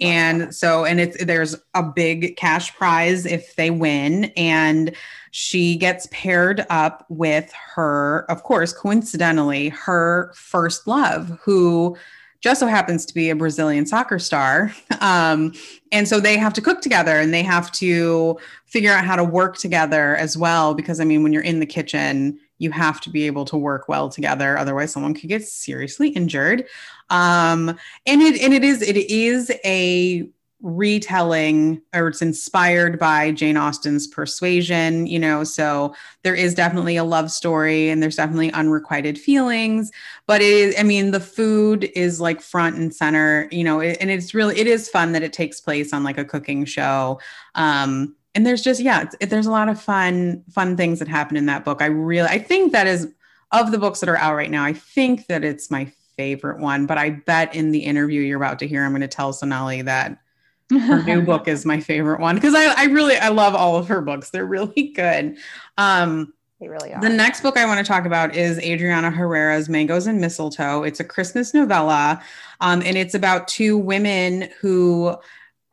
And so and it's there's a big cash prize if they win and she gets paired up with her of course coincidentally her first love who just so happens to be a Brazilian soccer star. Um, and so they have to cook together and they have to figure out how to work together as well. Because I mean, when you're in the kitchen, you have to be able to work well together. Otherwise, someone could get seriously injured. Um, and it and it is it is a retelling or it's inspired by Jane Austen's Persuasion, you know, so there is definitely a love story and there's definitely unrequited feelings, but it is I mean the food is like front and center, you know, and it's really it is fun that it takes place on like a cooking show. Um and there's just yeah, it's, it, there's a lot of fun fun things that happen in that book. I really I think that is of the books that are out right now, I think that it's my favorite one, but I bet in the interview you're about to hear I'm going to tell Sonali that her new book is my favorite one because I, I really I love all of her books. They're really good. Um, They really are. the next book I want to talk about is Adriana Herrera's Mangos and Mistletoe. It's a Christmas novella, um, and it's about two women who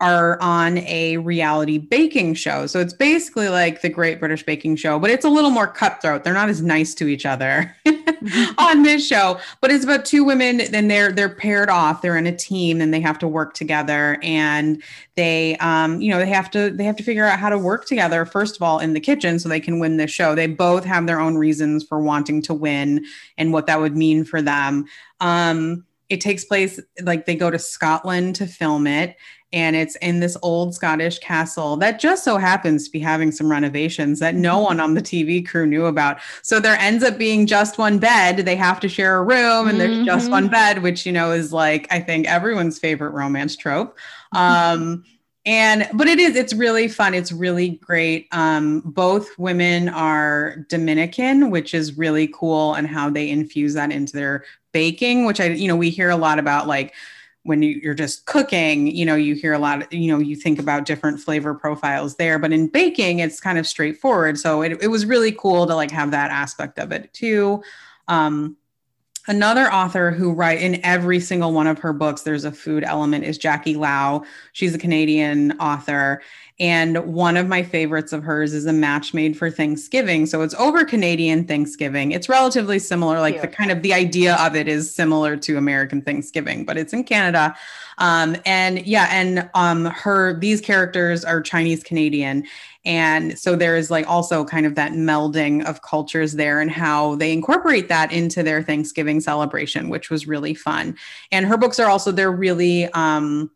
are on a reality baking show. So it's basically like the Great British Baking Show, but it's a little more cutthroat. They're not as nice to each other on this show, but it's about two women and they're they're paired off. They're in a team and they have to work together and they um you know, they have to they have to figure out how to work together first of all in the kitchen so they can win this show. They both have their own reasons for wanting to win and what that would mean for them. Um it takes place like they go to Scotland to film it and it's in this old Scottish castle that just so happens to be having some renovations that no one on the TV crew knew about. So there ends up being just one bed. They have to share a room and there's mm-hmm. just one bed, which, you know, is like, I think everyone's favorite romance trope. Um, and but it is it's really fun it's really great um, both women are dominican which is really cool and how they infuse that into their baking which i you know we hear a lot about like when you're just cooking, you know, you hear a lot, of, you know, you think about different flavor profiles there, but in baking, it's kind of straightforward. So it, it was really cool to like have that aspect of it too. Um, another author who write in every single one of her books, there's a food element is Jackie Lau. She's a Canadian author and one of my favorites of hers is a match made for Thanksgiving. So it's over Canadian Thanksgiving. It's relatively similar, like the kind of the idea of it is similar to American Thanksgiving, but it's in Canada. Um, and yeah, and um, her these characters are Chinese Canadian. And so there is like also kind of that melding of cultures there and how they incorporate that into their Thanksgiving celebration, which was really fun. And her books are also, they're really, um,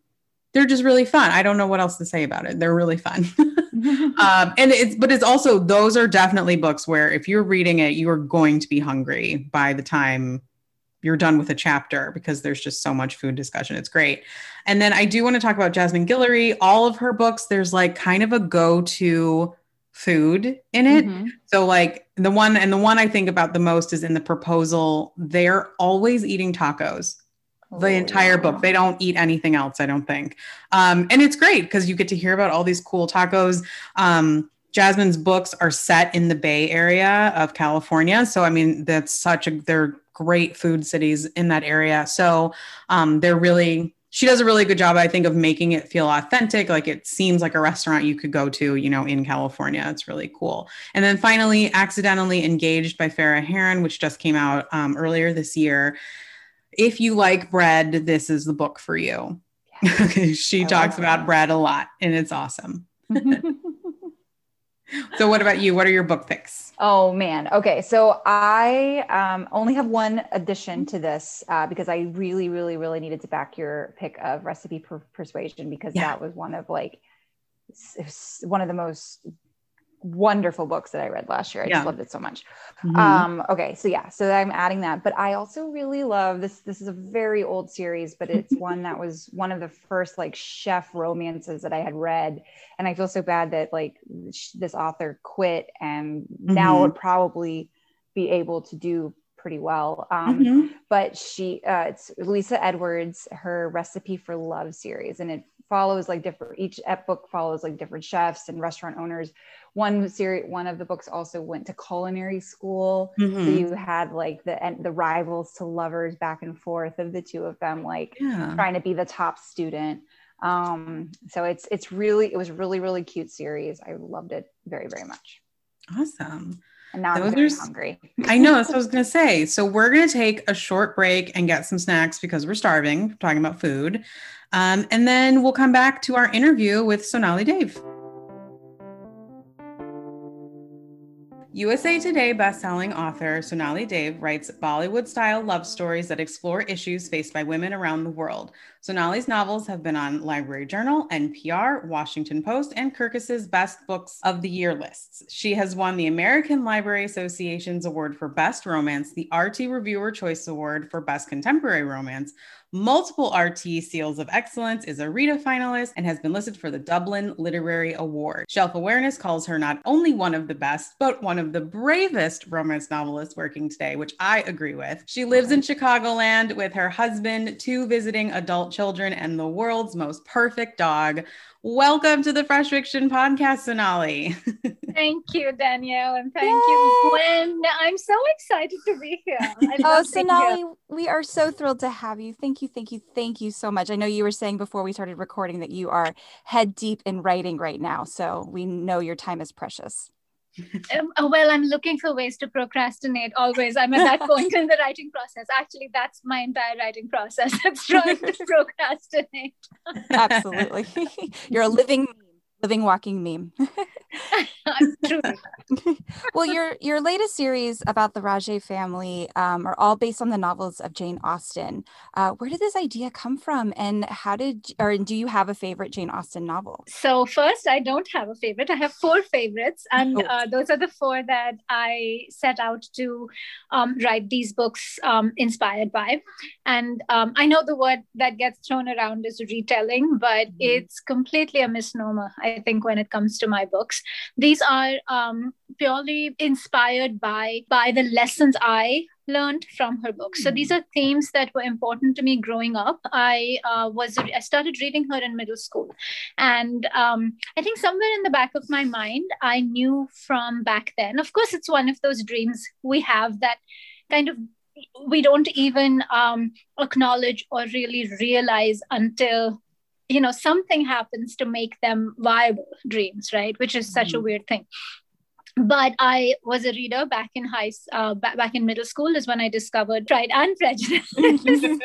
they're just really fun. I don't know what else to say about it. They're really fun. um, and it's, but it's also, those are definitely books where if you're reading it, you are going to be hungry by the time you're done with a chapter because there's just so much food discussion. It's great. And then I do want to talk about Jasmine Guillory. All of her books, there's like kind of a go to food in it. Mm-hmm. So like the one and the one I think about the most is in the proposal. They're always eating tacos the entire book. They don't eat anything else, I don't think. Um, and it's great because you get to hear about all these cool tacos. Um, Jasmine's books are set in the Bay Area of California. So, I mean, that's such a, they're great food cities in that area. So, um, they're really, she does a really good job, I think, of making it feel authentic. Like it seems like a restaurant you could go to, you know, in California. It's really cool. And then finally, Accidentally Engaged by Farrah Heron, which just came out um, earlier this year if you like bread, this is the book for you. she I talks about bread a lot and it's awesome. so what about you? What are your book picks? Oh man. Okay. So I um, only have one addition to this uh, because I really, really, really needed to back your pick of recipe per- persuasion because yeah. that was one of like one of the most wonderful books that I read last year. I yeah. just loved it so much. Mm-hmm. Um, okay, so yeah, so I'm adding that, but I also really love this. This is a very old series, but it's one that was one of the first like chef romances that I had read, and I feel so bad that like sh- this author quit, and mm-hmm. now would probably be able to do pretty well. Um, mm-hmm. But she, uh, it's Louisa Edwards, her Recipe for Love series, and it follows like different. Each book follows like different chefs and restaurant owners one series one of the books also went to culinary school mm-hmm. so you had like the the rivals to lovers back and forth of the two of them like yeah. trying to be the top student um so it's it's really it was really really cute series i loved it very very much awesome and now Those I'm very hungry. I know that's what I was going to say. So we're going to take a short break and get some snacks because we're starving, talking about food. Um, and then we'll come back to our interview with Sonali Dev. USA Today bestselling author Sonali Dev writes Bollywood style love stories that explore issues faced by women around the world. Sonali's novels have been on Library Journal, NPR, Washington Post, and Kirkus's Best Books of the Year lists. She has won the American Library Association's Award for Best Romance, the RT Reviewer Choice Award for Best Contemporary Romance, multiple RT Seals of Excellence, is a Rita finalist, and has been listed for the Dublin Literary Award. Shelf Awareness calls her not only one of the best, but one of the bravest romance novelists working today, which I agree with. She lives in Chicagoland with her husband, two visiting adult children, and the world's most perfect dog. Welcome to the Fresh Fiction Podcast, Sonali. thank you, Danielle, and thank Yay. you, Gwen. I'm so excited to be here. oh, Sonali, we are so thrilled to have you. Thank thank you, thank you, thank you so much. I know you were saying before we started recording that you are head deep in writing right now. So we know your time is precious. Um, uh, well, I'm looking for ways to procrastinate always. I'm at that point in the writing process. Actually, that's my entire writing process. It's trying to procrastinate. Absolutely. You're a living living walking meme. well, your your latest series about the Raje family um, are all based on the novels of Jane Austen. Uh, where did this idea come from, and how did or do you have a favorite Jane Austen novel? So first, I don't have a favorite. I have four favorites, and oh. uh, those are the four that I set out to um, write these books um, inspired by. And um, I know the word that gets thrown around is retelling, but mm-hmm. it's completely a misnomer. I think when it comes to my books, these are um, purely inspired by by the lessons I learned from her books. So these are themes that were important to me growing up. I uh, was I started reading her in middle school, and um, I think somewhere in the back of my mind, I knew from back then. Of course, it's one of those dreams we have that kind of we don't even um, acknowledge or really realize until you know something happens to make them viable dreams right which is such mm-hmm. a weird thing but I was a reader back in high, uh, back, back in middle school is when I discovered Pride and Prejudice,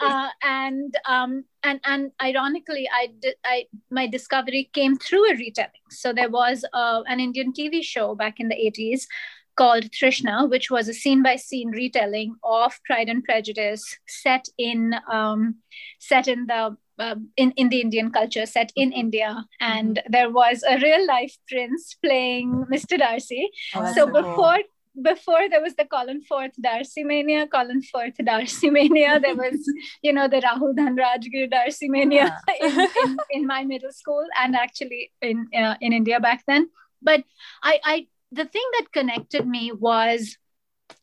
uh, and um, and and ironically, I did I my discovery came through a retelling. So there was uh, an Indian TV show back in the eighties called Trishna, which was a scene by scene retelling of Pride and Prejudice set in um, set in the uh, in, in the Indian culture set in India. And mm-hmm. there was a real life prince playing Mr. Darcy. Oh, so before before there was the Colin Firth Darcy mania, Colin Firth Darcy mania, there was, you know, the Rahul Dhanrajgir Darcy mania yeah. in, in, in, my middle school and actually in uh, in India back then. But I, I the thing that connected me was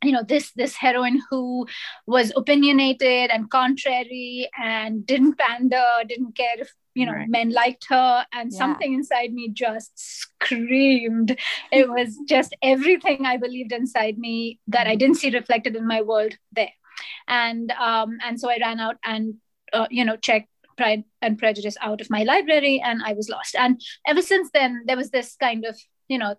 you know this this heroine who was opinionated and contrary and didn't pander didn't care if you know right. men liked her. And yeah. something inside me just screamed. It was just everything i believed inside me that i didn't see reflected in my world there. And um and so i ran out and uh, you know checked pride and prejudice out of my library and i was lost. And ever since then there was this kind of you know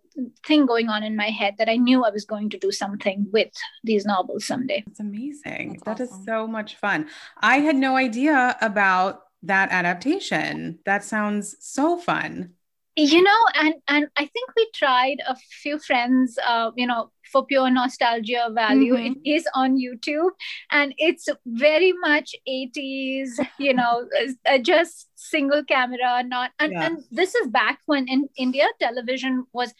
thing going on in my head that I knew I was going to do something with these novels someday. It's amazing. That's that awesome. is so much fun. I had no idea about that adaptation. That sounds so fun. You know, and and I think we tried a few friends, uh, you know, for pure nostalgia value. Mm-hmm. It is on YouTube and it's very much 80s, you know, uh, just single camera, not. And, yeah. and this is back when in India television was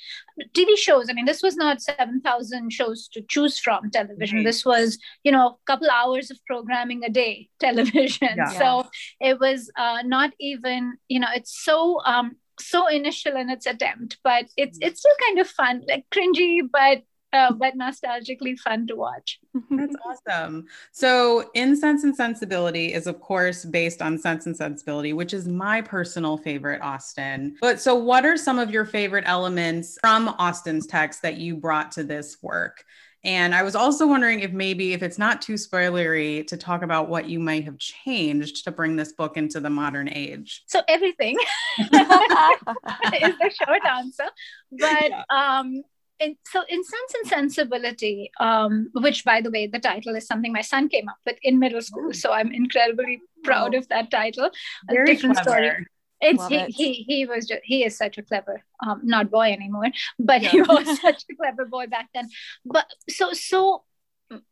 TV shows. I mean, this was not 7,000 shows to choose from television. This was, you know, a couple hours of programming a day television. Yeah. So it was uh, not even, you know, it's so um, so initial in its attempt, but it's it's still kind of fun, like cringy, but uh, but nostalgically fun to watch. That's awesome. So, Incense and Sensibility is, of course, based on Sense and Sensibility, which is my personal favorite Austen. But so, what are some of your favorite elements from Austen's text that you brought to this work? And I was also wondering if maybe, if it's not too spoilery, to talk about what you might have changed to bring this book into the modern age. So everything is the short answer. But yeah. um, in, so Incense and Sensibility um, which by the way the title is something my son came up with in middle school so i'm incredibly proud of that title Very a different clever. story it's he, it. he he was just he is such a clever um not boy anymore but yeah. he was such a clever boy back then but so so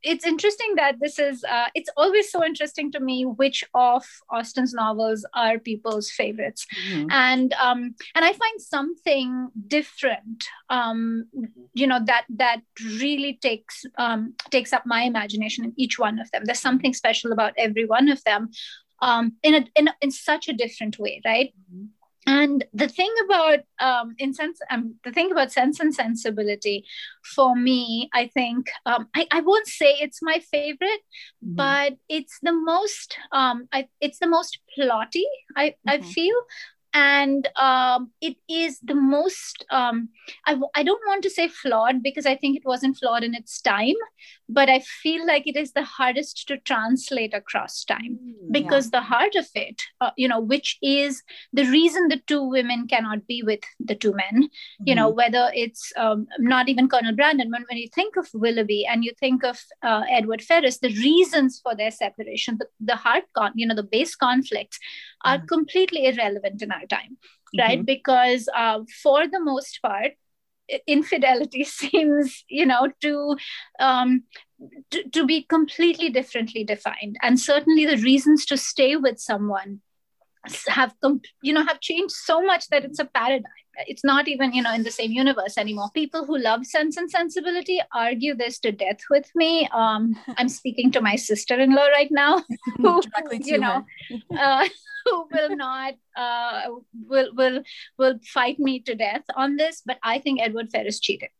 it's interesting that this is uh, it's always so interesting to me which of austen's novels are people's favorites mm-hmm. and um, and i find something different um, you know that that really takes um, takes up my imagination in each one of them there's something special about every one of them um, in a in, a, in such a different way right mm-hmm and the thing about um, in sense um, the thing about sense and sensibility for me i think um, I, I won't say it's my favorite mm-hmm. but it's the most um, I, it's the most plotty i, mm-hmm. I feel and um, it is the most um, I, I don't want to say flawed because i think it wasn't flawed in its time but i feel like it is the hardest to translate across time mm, because yeah. the heart of it uh, you know which is the reason the two women cannot be with the two men mm-hmm. you know mm-hmm. whether it's um, not even colonel brandon when, when you think of willoughby and you think of uh, Edward Ferrars the reasons for their separation the, the heart con you know the base conflicts are mm-hmm. completely irrelevant in our time right mm-hmm. because uh, for the most part infidelity seems you know to um to, to be completely differently defined and certainly the reasons to stay with someone have you know have changed so much that it's a paradigm. It's not even you know in the same universe anymore. People who love sense and sensibility argue this to death with me. Um i'm speaking to my sister-in-law right now who you know uh, who will not uh, will will will fight me to death on this but i think Edward Ferrars cheated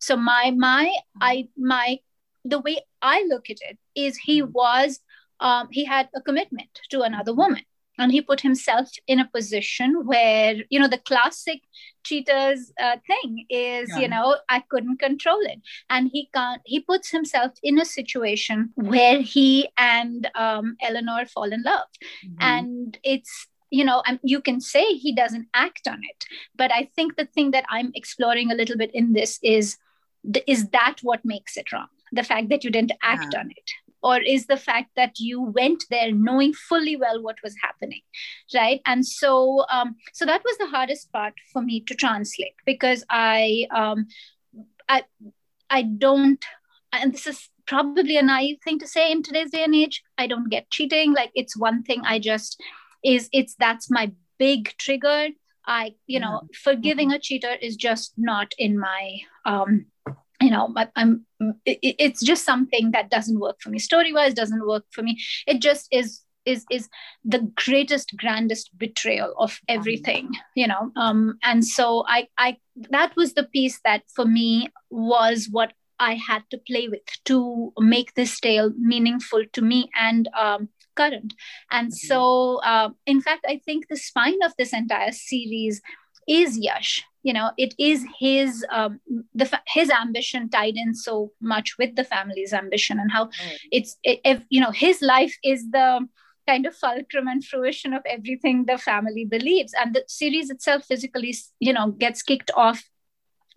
so my my i my the way i look at it is he was um, he had a commitment to another woman and he put himself in a position where you know the classic cheaters uh, thing is yeah. you know i couldn't control it and he can't he puts himself in a situation where he and um, eleanor fall in love mm-hmm. and it's you know and you can say he doesn't act on it but i think the thing that i'm exploring a little bit in this is is that what makes it wrong the fact that you didn't act yeah. on it or is the fact that you went there knowing fully well what was happening right? And so um, so that was the hardest part for me to translate because i um, i i don't and this is probably a naive thing to say in today's day and age. I don't get cheating. Like it's one thing i just is it's that's my big trigger. I you know forgiving mm-hmm. a cheater is just not in my um you know I, am it, it's just something that doesn't work for me. Story wise doesn't work for me. It just is is is the greatest grandest betrayal of everything you know? Um and so i i that was the piece that for me was what i had to play with to make this tale meaningful to me and um current. And mm-hmm. so uh, in fact i think the spine of this entire series is yash you know it is his um, the his ambition tied in so much with the family's ambition and how right. it's it, if you know his life is the kind of fulcrum and fruition of everything the family believes and the series itself physically you know gets kicked off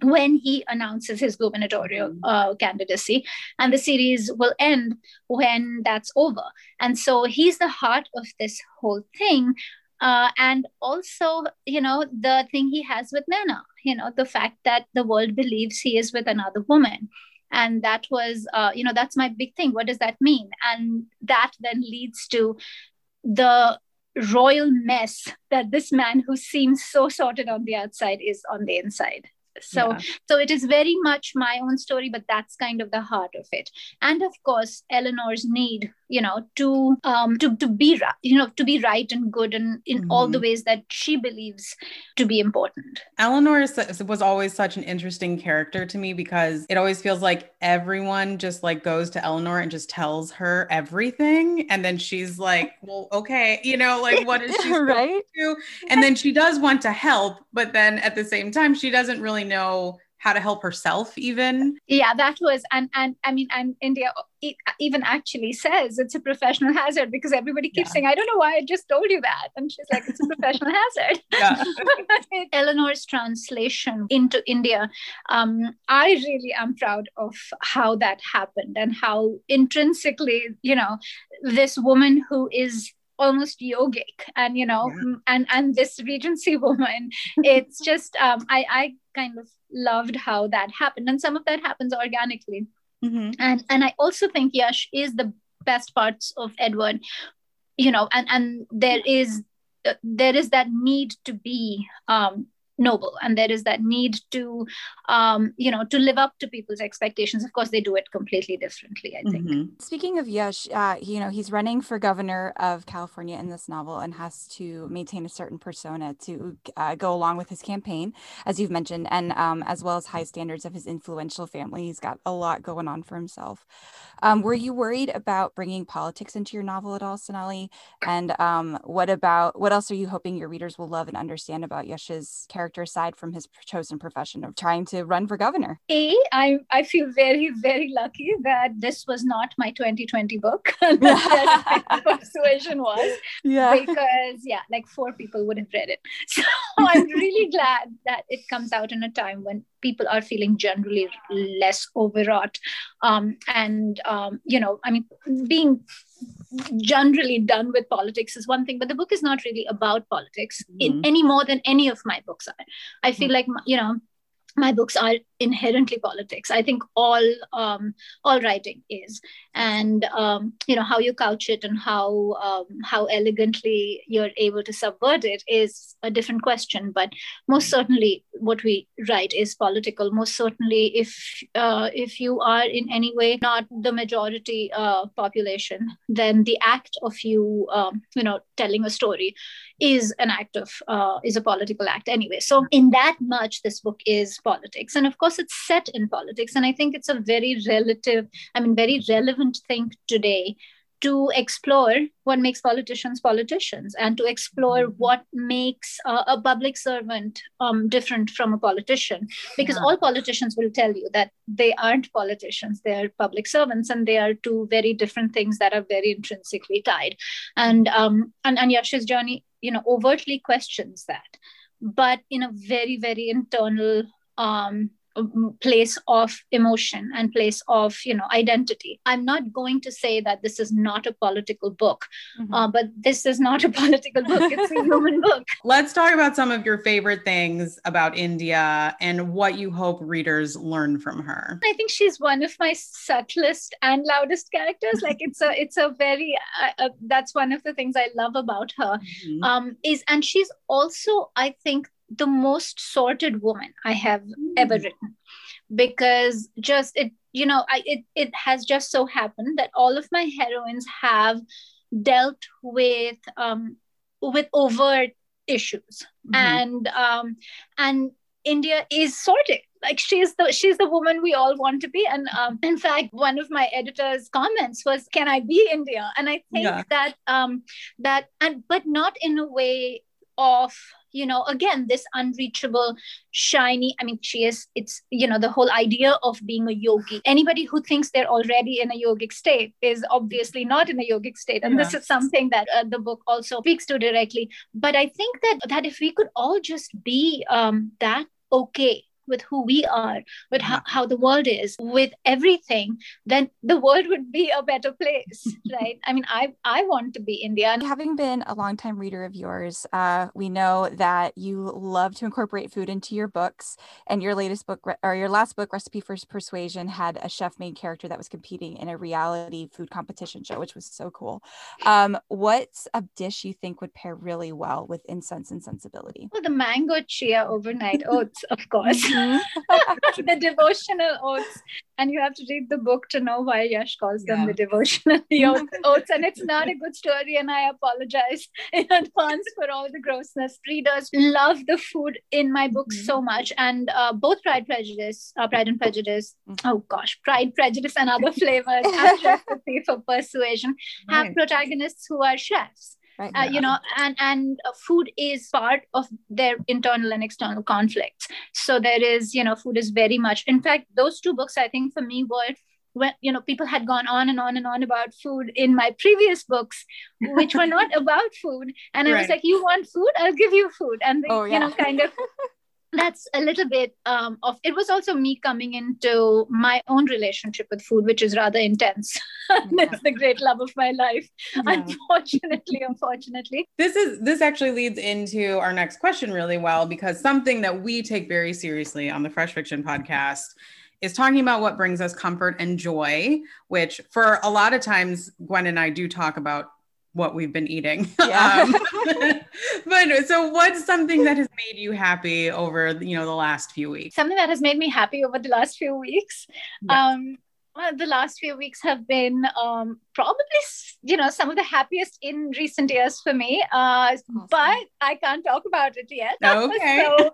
when he announces his gubernatorial mm-hmm. uh, candidacy and the series will end when that's over and so he's the heart of this whole thing uh, and also you know the thing he has with nana you know the fact that the world believes he is with another woman. And that was uh, you know that's my big thing. What does that mean? And that then leads to the royal mess that this man who seems so sorted on the outside is on the inside so yeah. so it is very much my own story but that's kind of the heart of it. And of course eleanor's need you know to um to, to be right you know to be right and good and in mm-hmm. all the ways that she believes to be important. Eleanor was always such an interesting character to me because it always feels like everyone just like goes to eleanor and just tells her everything. And then she's like well okay you know like what is she right? to and then she does want to help but then at the same time she doesn't really know how to help herself even. Yeah that was and and i mean and india even actually says it's a professional hazard because everybody keeps yeah. saying i don't know why i just told you that. And she's like it's a professional hazard. Eleanor's translation into india um, i really am proud of how that happened and how intrinsically you know this woman who is almost yogic and you know yeah. and and this regency woman it's just um i i kind of loved how that happened and some of that happens organically mm-hmm. and and i also think yash is the best parts of edward you know and and there is uh, there is that need to be um noble. And there is that need to um, you know to live up to people's expectations. Of course they do it completely differently i think. Mm-hmm. speaking of yash uh, you know he's running for governor of california in this novel and has to maintain a certain persona to uh, go along with his campaign as you've mentioned and um, as well as high standards of his influential family. He's got a lot going on for himself. Um, were you worried about bringing politics into your novel at all sonali? And um, what about what else are you hoping your readers will love and understand about yash's character character aside from his chosen profession of trying to run for governor? A, I, I feel very, very lucky that this was not my 2020 book. persuasion was. Yeah. Because, yeah, like four people would have read it. So I'm really glad that it comes out in a time when people are feeling generally less overwrought. Um, and, um, you know, I mean, being generally done with politics is one thing but the book is not really about politics mm-hmm. in any more than any of my books are i feel mm-hmm. like you know my books are inherently politics. I think all um, all writing is. And um, you know how you couch it and how um, how elegantly you're able to subvert it is a different question. But most certainly what we write is political. Most certainly if uh, if you are in any way not the majority uh, population then the act of you um, you know telling a story is an act of uh, is a political act anyway. So in that much this book is politics. And of course it's set in politics and i think it's a very relative i mean very relevant thing today to explore what makes politicians politicians and to explore mm-hmm. what makes uh, a public servant um, different from a politician because yeah. all politicians will tell you that they aren't politicians they are public servants and they are two very different things that are very intrinsically tied and um, and, and yash's journey you know overtly questions that but in a very very internal um, place of emotion and place of you know identity. I'm not going to say that this is not a political book mm-hmm. uh, but this is not a political book. It's a human book. Let's talk about some of your favorite things about india and what you hope readers learn from her. I think she's one of my subtlest and loudest characters. Like it's a it's a very uh, uh, that's one of the things i love about her. Mm-hmm. um is and she's also i think the most sorted woman I have mm. ever written because just it you know I it it has just so happened that all of my heroines have dealt with um with overt issues mm-hmm. and um and India is sorted like she's the she's the woman we all want to be and um, in fact one of my editors comments was can i be india and i think yeah. that um that and but not in a way of you know again this unreachable shiny i mean she is it's you know the whole idea of being a yogi. Anybody who thinks they're already in a yogic state is obviously not in a yogic state. And yeah. this is something that uh, the book also speaks to directly. But i think that that if we could all just be um, that okay with who we are, with how, how the world is, with everything, then the world would be a better place, right? I mean, I I want to be India. Having been a longtime reader of yours, uh, we know that you love to incorporate food into your books. And your latest book, or your last book, Recipe for Persuasion, had a chef main character that was competing in a reality food competition show, which was so cool. Um, what's a dish you think would pair really well with incense and sensibility? Well, the mango chia overnight oats, of course. Mm-hmm. the devotional oats. And you have to read the book to know why Yash calls yeah. them the devotional oats. And it's not a good story. And I apologize in advance for all the grossness. Readers love the food in my book mm-hmm. so much. And uh, both Pride Prejudice, uh, Pride and Prejudice, mm-hmm. oh gosh, Pride, Prejudice, and other flavors, Recipe for Persuasion have right. protagonists who are chefs right. Uh, you know and and uh, food is part of their internal and external conflicts. So there is you know food is very much in fact those two books i think for me were when you know people had gone on and on and on about food in my previous books which were not about food. And i right. was like you want food? I'll give you food. And they, oh, yeah. you know kind of that's a little bit um, of it was also me coming into my own relationship with food which is rather intense. That's the great love of my life yeah. unfortunately unfortunately. This is this actually leads into our next question really well because something that we take very seriously on the fresh fiction podcast is talking about what brings us comfort and joy which for a lot of times gwen and i do talk about what we've been eating. Yeah. um, but so what's something that has made you happy over, you know, the last few weeks? Something that has made me happy over the last few weeks. Yeah. Um, well, the last few weeks have been um, probably, you know, some of the happiest in recent years for me. Uh, But I can't talk about it yet. Okay. so,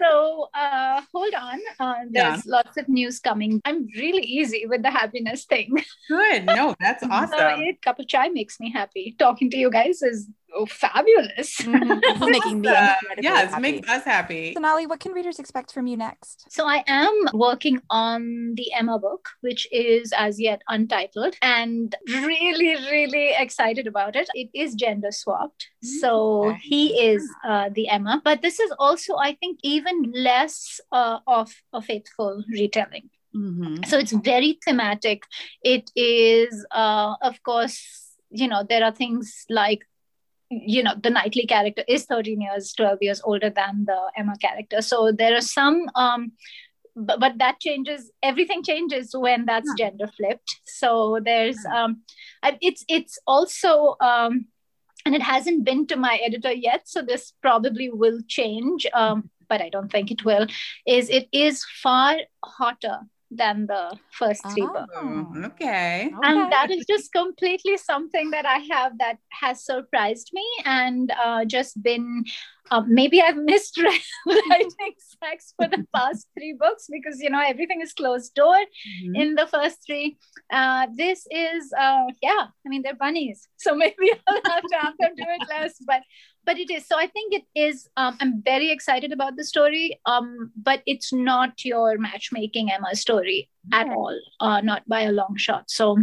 so uh, hold on. Uh, there's lots of news coming. I'm really easy with the happiness thing. Good. No, that's So awesome. a cup of chai makes me happy. Talking to you guys is oh, fabulous. Mhm. Making me Uh, incredibly yes, happy. makes us happy. So, Sonali, what can readers expect from you next? So I am working on the Emma book, which is as yet untitled, and really, really excited about it. It is gender swapped, so Okay. he is uh, the Emma, but this is also, I think, even less uh, of a faithful retelling. Mhm. So it's very thematic. It is, uh, of course, you know, there are things like you know the knightley character is 13 years 12 years older than the emma character. So there are some um but, but that changes everything changes when that's gender flipped. So there's um it's it's also um and it hasn't been to my editor yet so this probably will change um but i don't think it will is it is far hotter than the first three Oh. books okay. and Okay. that is just completely something that i have that has surprised me and uh, just been um, maybe i've missed writing sex for the past three books because you know everything is closed door Mhm. in the first three uh, this is uh, yeah i mean they're bunnies so maybe i'll have to have them do it less but but it is so i think it is um, i'm very excited about the story um, but it's not your matchmaking emma story at all uh, not by a long shot so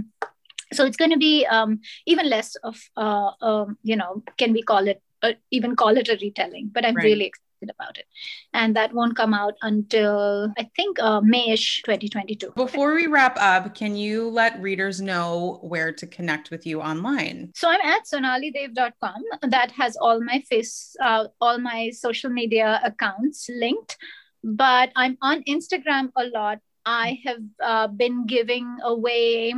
so it's going to be um, even less of uh, um, you know can we call it uh, even call it a retelling but i'm Right. really excited about it and that won't come out until i think uh, mayish 2022 Before we wrap up, can you let readers know where to connect with you online? So I'm at sonalidev.com. That has all my face, uh, all my social media accounts linked. But I'm on Instagram a lot. I have uh, been giving away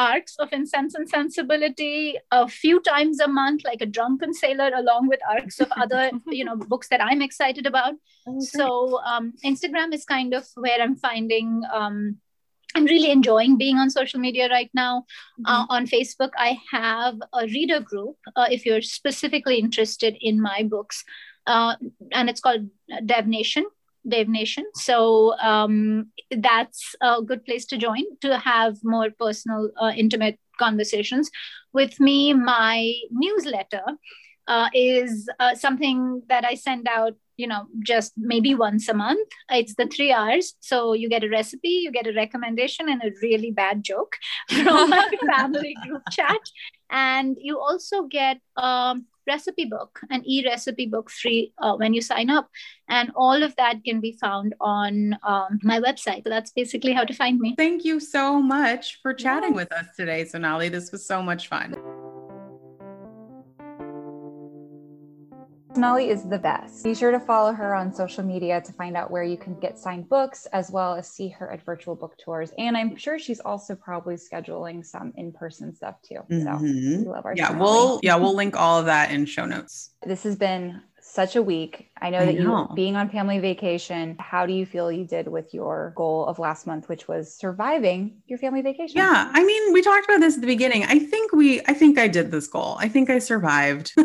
arcs of incense and sensibility a few times a month like a drunken sailor along with arcs of other you know books that i'm excited about. So um, instagram is kind of where i'm finding um, i'm really enjoying being on social media right now. Uh, on facebook i have a reader group uh, if you're specifically interested in my books uh, and it's called dev nation dev nation so um, that's a good place to join to have more personal uh, intimate conversations with me my newsletter uh, is uh, something that I send out, you know, just maybe once a month. It's the three R's. So you get a recipe, you get a recommendation, and a really bad joke from my family group chat. And you also get a recipe book, an e recipe book free uh, when you sign up. And all of that can be found on um, my website. So that's basically how to find me. Thank you so much for chatting with us today, Sonali. This was so much fun. Sonali is the best. Be sure to follow her on social media to find out where you can get signed books as well as see her at virtual book tours. And I'm sure she's also probably scheduling some in-person stuff too. So Mhm. we love our Yeah, Sonali. we'll yeah, we'll link all of that in show notes. This has been such a week. I know I that know. you being on family vacation, how do you feel you did with your goal of last month, which was surviving your family vacation? Yeah, I mean, we talked about this at the beginning. I think we I think I did this goal. I think I survived.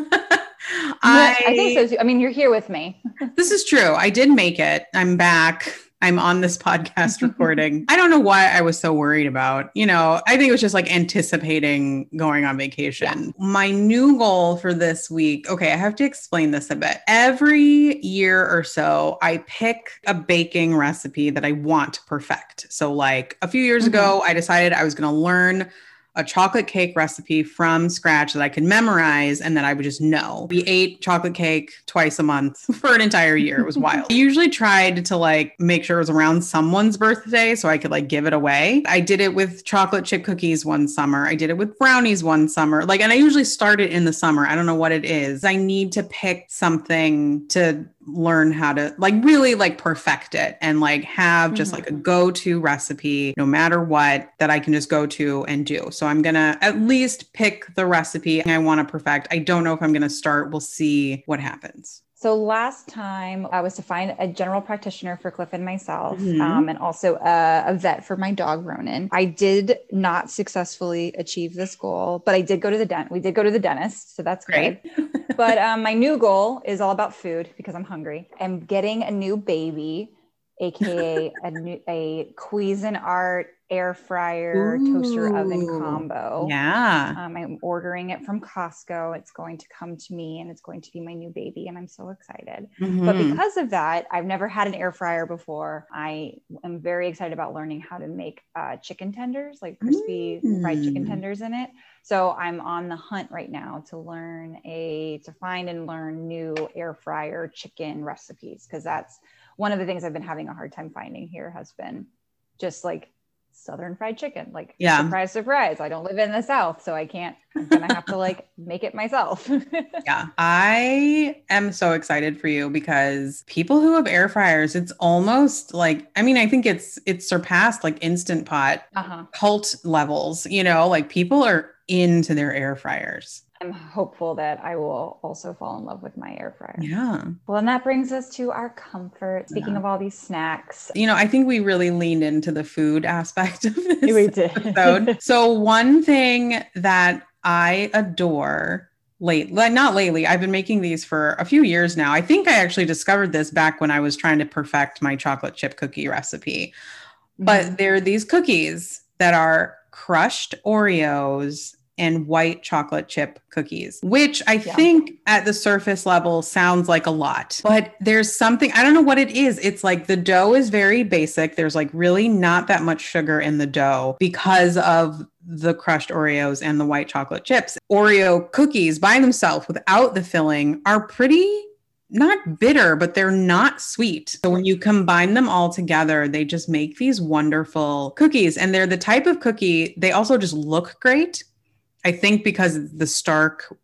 I, I think so too. I mean, you're here with me. This is true. I did make it. I'm back. I'm on this podcast recording. I don't know why I was so worried about, you know, I think it was just like anticipating going on vacation. My new goal for this week, okay, I have to explain this a bit. Every year or so, I pick a baking recipe that I want to perfect. So, like a few years mm-hmm. ago, I decided I was going to learn a chocolate cake recipe from scratch that I could memorize and that I would just know. We ate chocolate cake twice a month for an entire year. It was wild. I usually tried to like make sure it was around someone's birthday so I could like give it away. I did it with chocolate chip cookies one summer. I did it with brownies one summer. Like, and I usually start it in the summer. I don't know what it is. I need to pick something to learn how to like really like perfect it and like have just Mhm. like a go-to recipe no matter what that I can just go to and do. So I'm going to at least pick the recipe I want to perfect. I don't know if I'm going to start. We'll see what happens. So last time I was to find a general practitioner for Cliff and myself, Mhm. um, and also a, a vet for my dog Ronan. I did not successfully achieve this goal, but I did go to the dent. We did go to the dentist, so that's Great. but um, my new goal is all about food because I'm hungry. I'm getting a new baby, aka a new a Cuisinart air fryer toaster oven combo. Yeah. Um, I'm ordering it from Costco. It's going to come to me and it's going to be my new baby. And I'm so excited. But Mhm. because of that, I've never had an air fryer before. I am very excited about learning how to make uh, chicken tenders, like crispy fried chicken Mm. tenders in it. So I'm on the hunt right now to learn a, to find and learn new air fryer chicken recipes. Cause that's one of the things I've been having a hard time finding here has been just like Southern fried chicken. Like, Yeah. surprise, surprise. I don't live in the South, so I can't, I'm gonna have to like make it myself. Yeah, I am so excited for you because people who have air fryers, it's almost like I mean, I think it's it's surpassed like instant pot uh-huh. cult levels, you know, like people are into their air fryers. I'm hopeful that I will also fall in love with my air fryer. Yeah. Well, and that brings us to our comfort. Speaking Yeah. of all these snacks, You know, I think we really leaned into the food aspect of this did. episode. so one thing that I adore late not lately i've been making these for a few years now i think i actually discovered this back when i was trying to perfect my chocolate chip cookie recipe but mm-hmm. there are these cookies that are crushed oreos and white chocolate chip cookies which i Yeah. think at the surface level sounds like a lot but there's something i don't know what it is it's like the dough is very basic there's like really not that much sugar in the dough because of the crushed oreos and the white chocolate chips oreo cookies by themselves without the filling are pretty not bitter, but they're not sweet. So when you combine them all together, they just make these wonderful cookies. And they're the type of cookie, they also just look great. I think because the stark,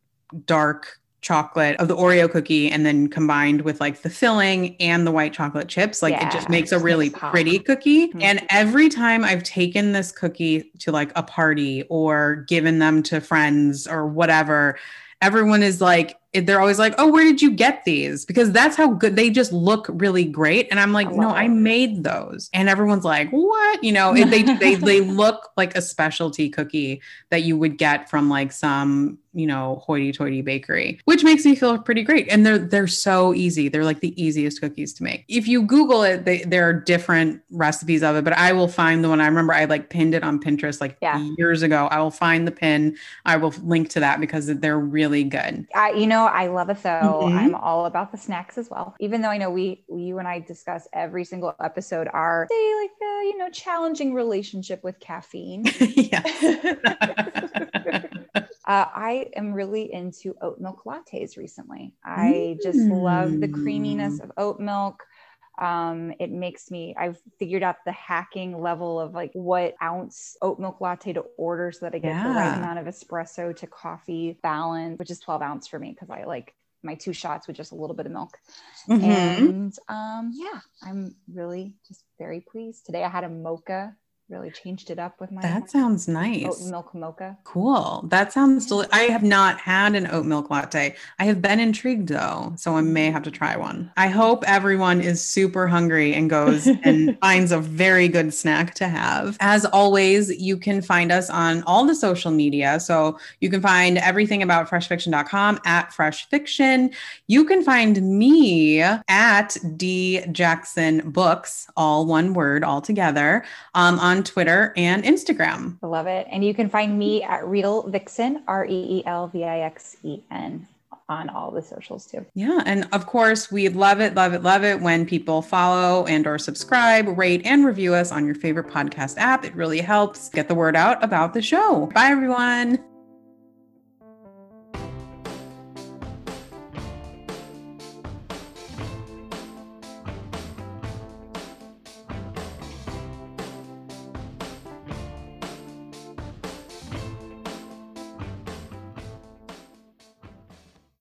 dark chocolate of the Oreo cookie and then combined with like the filling and the white chocolate chips, like it just makes a really pretty cookie. Mhm. And every time I've taken this cookie to like a party or given them to friends or whatever, everyone is like, they're always like, "Oh, where did you get these?" Because that's how good they just look really great. And I'm like, I "No, love I made those." And everyone's like, "What?" You know, they they they look like a specialty cookie that you would get from like some you know hoity-toity bakery, which makes me feel pretty great. And they're they're so easy. They're like the easiest cookies to make. If you Google it, they, there are different recipes of it, but I will find the one. I remember I like pinned it on Pinterest like Yeah. years ago. I will find the pin. I will link to that because they're really good. I, you know, I love it though. Mhm. I'm all about the snacks as well. Even though I know we, you and I discuss every single episode our, say, like, uh, you know, challenging relationship with caffeine. yes. uh, I am really into oat milk lattes recently. I just love the creaminess Mm. of oat milk. Um, it makes me, I've figured out the hacking level of like what ounce oat milk latte to order so that I get the right amount of espresso to coffee balance, which is 12 ounce for me because I like my two shots with just a little bit of milk. Mhm. And um, yeah, I'm really just very pleased. Today I had a mocha, really changed it up with my That sounds nice. oat milk mocha. Cool. That sounds deli- I have not had an oat milk latte. I have been intrigued though, so I may have to try one. I hope everyone is super hungry and goes and finds a very good snack to have. As always, you can find us on all the social media. So you can find everything about freshfiction.com at fresh fiction. You can find me at D Jackson Books, all one word, all together, um, on Twitter and Instagram. I love it. And you can find me at Reel Vixen, R E E L V I X E N, on all the socials too. Yeah, and of course, we love it, love it, love it when people follow and or subscribe, rate and review us on your favorite podcast app. It really helps get the word out about the show. Bye everyone.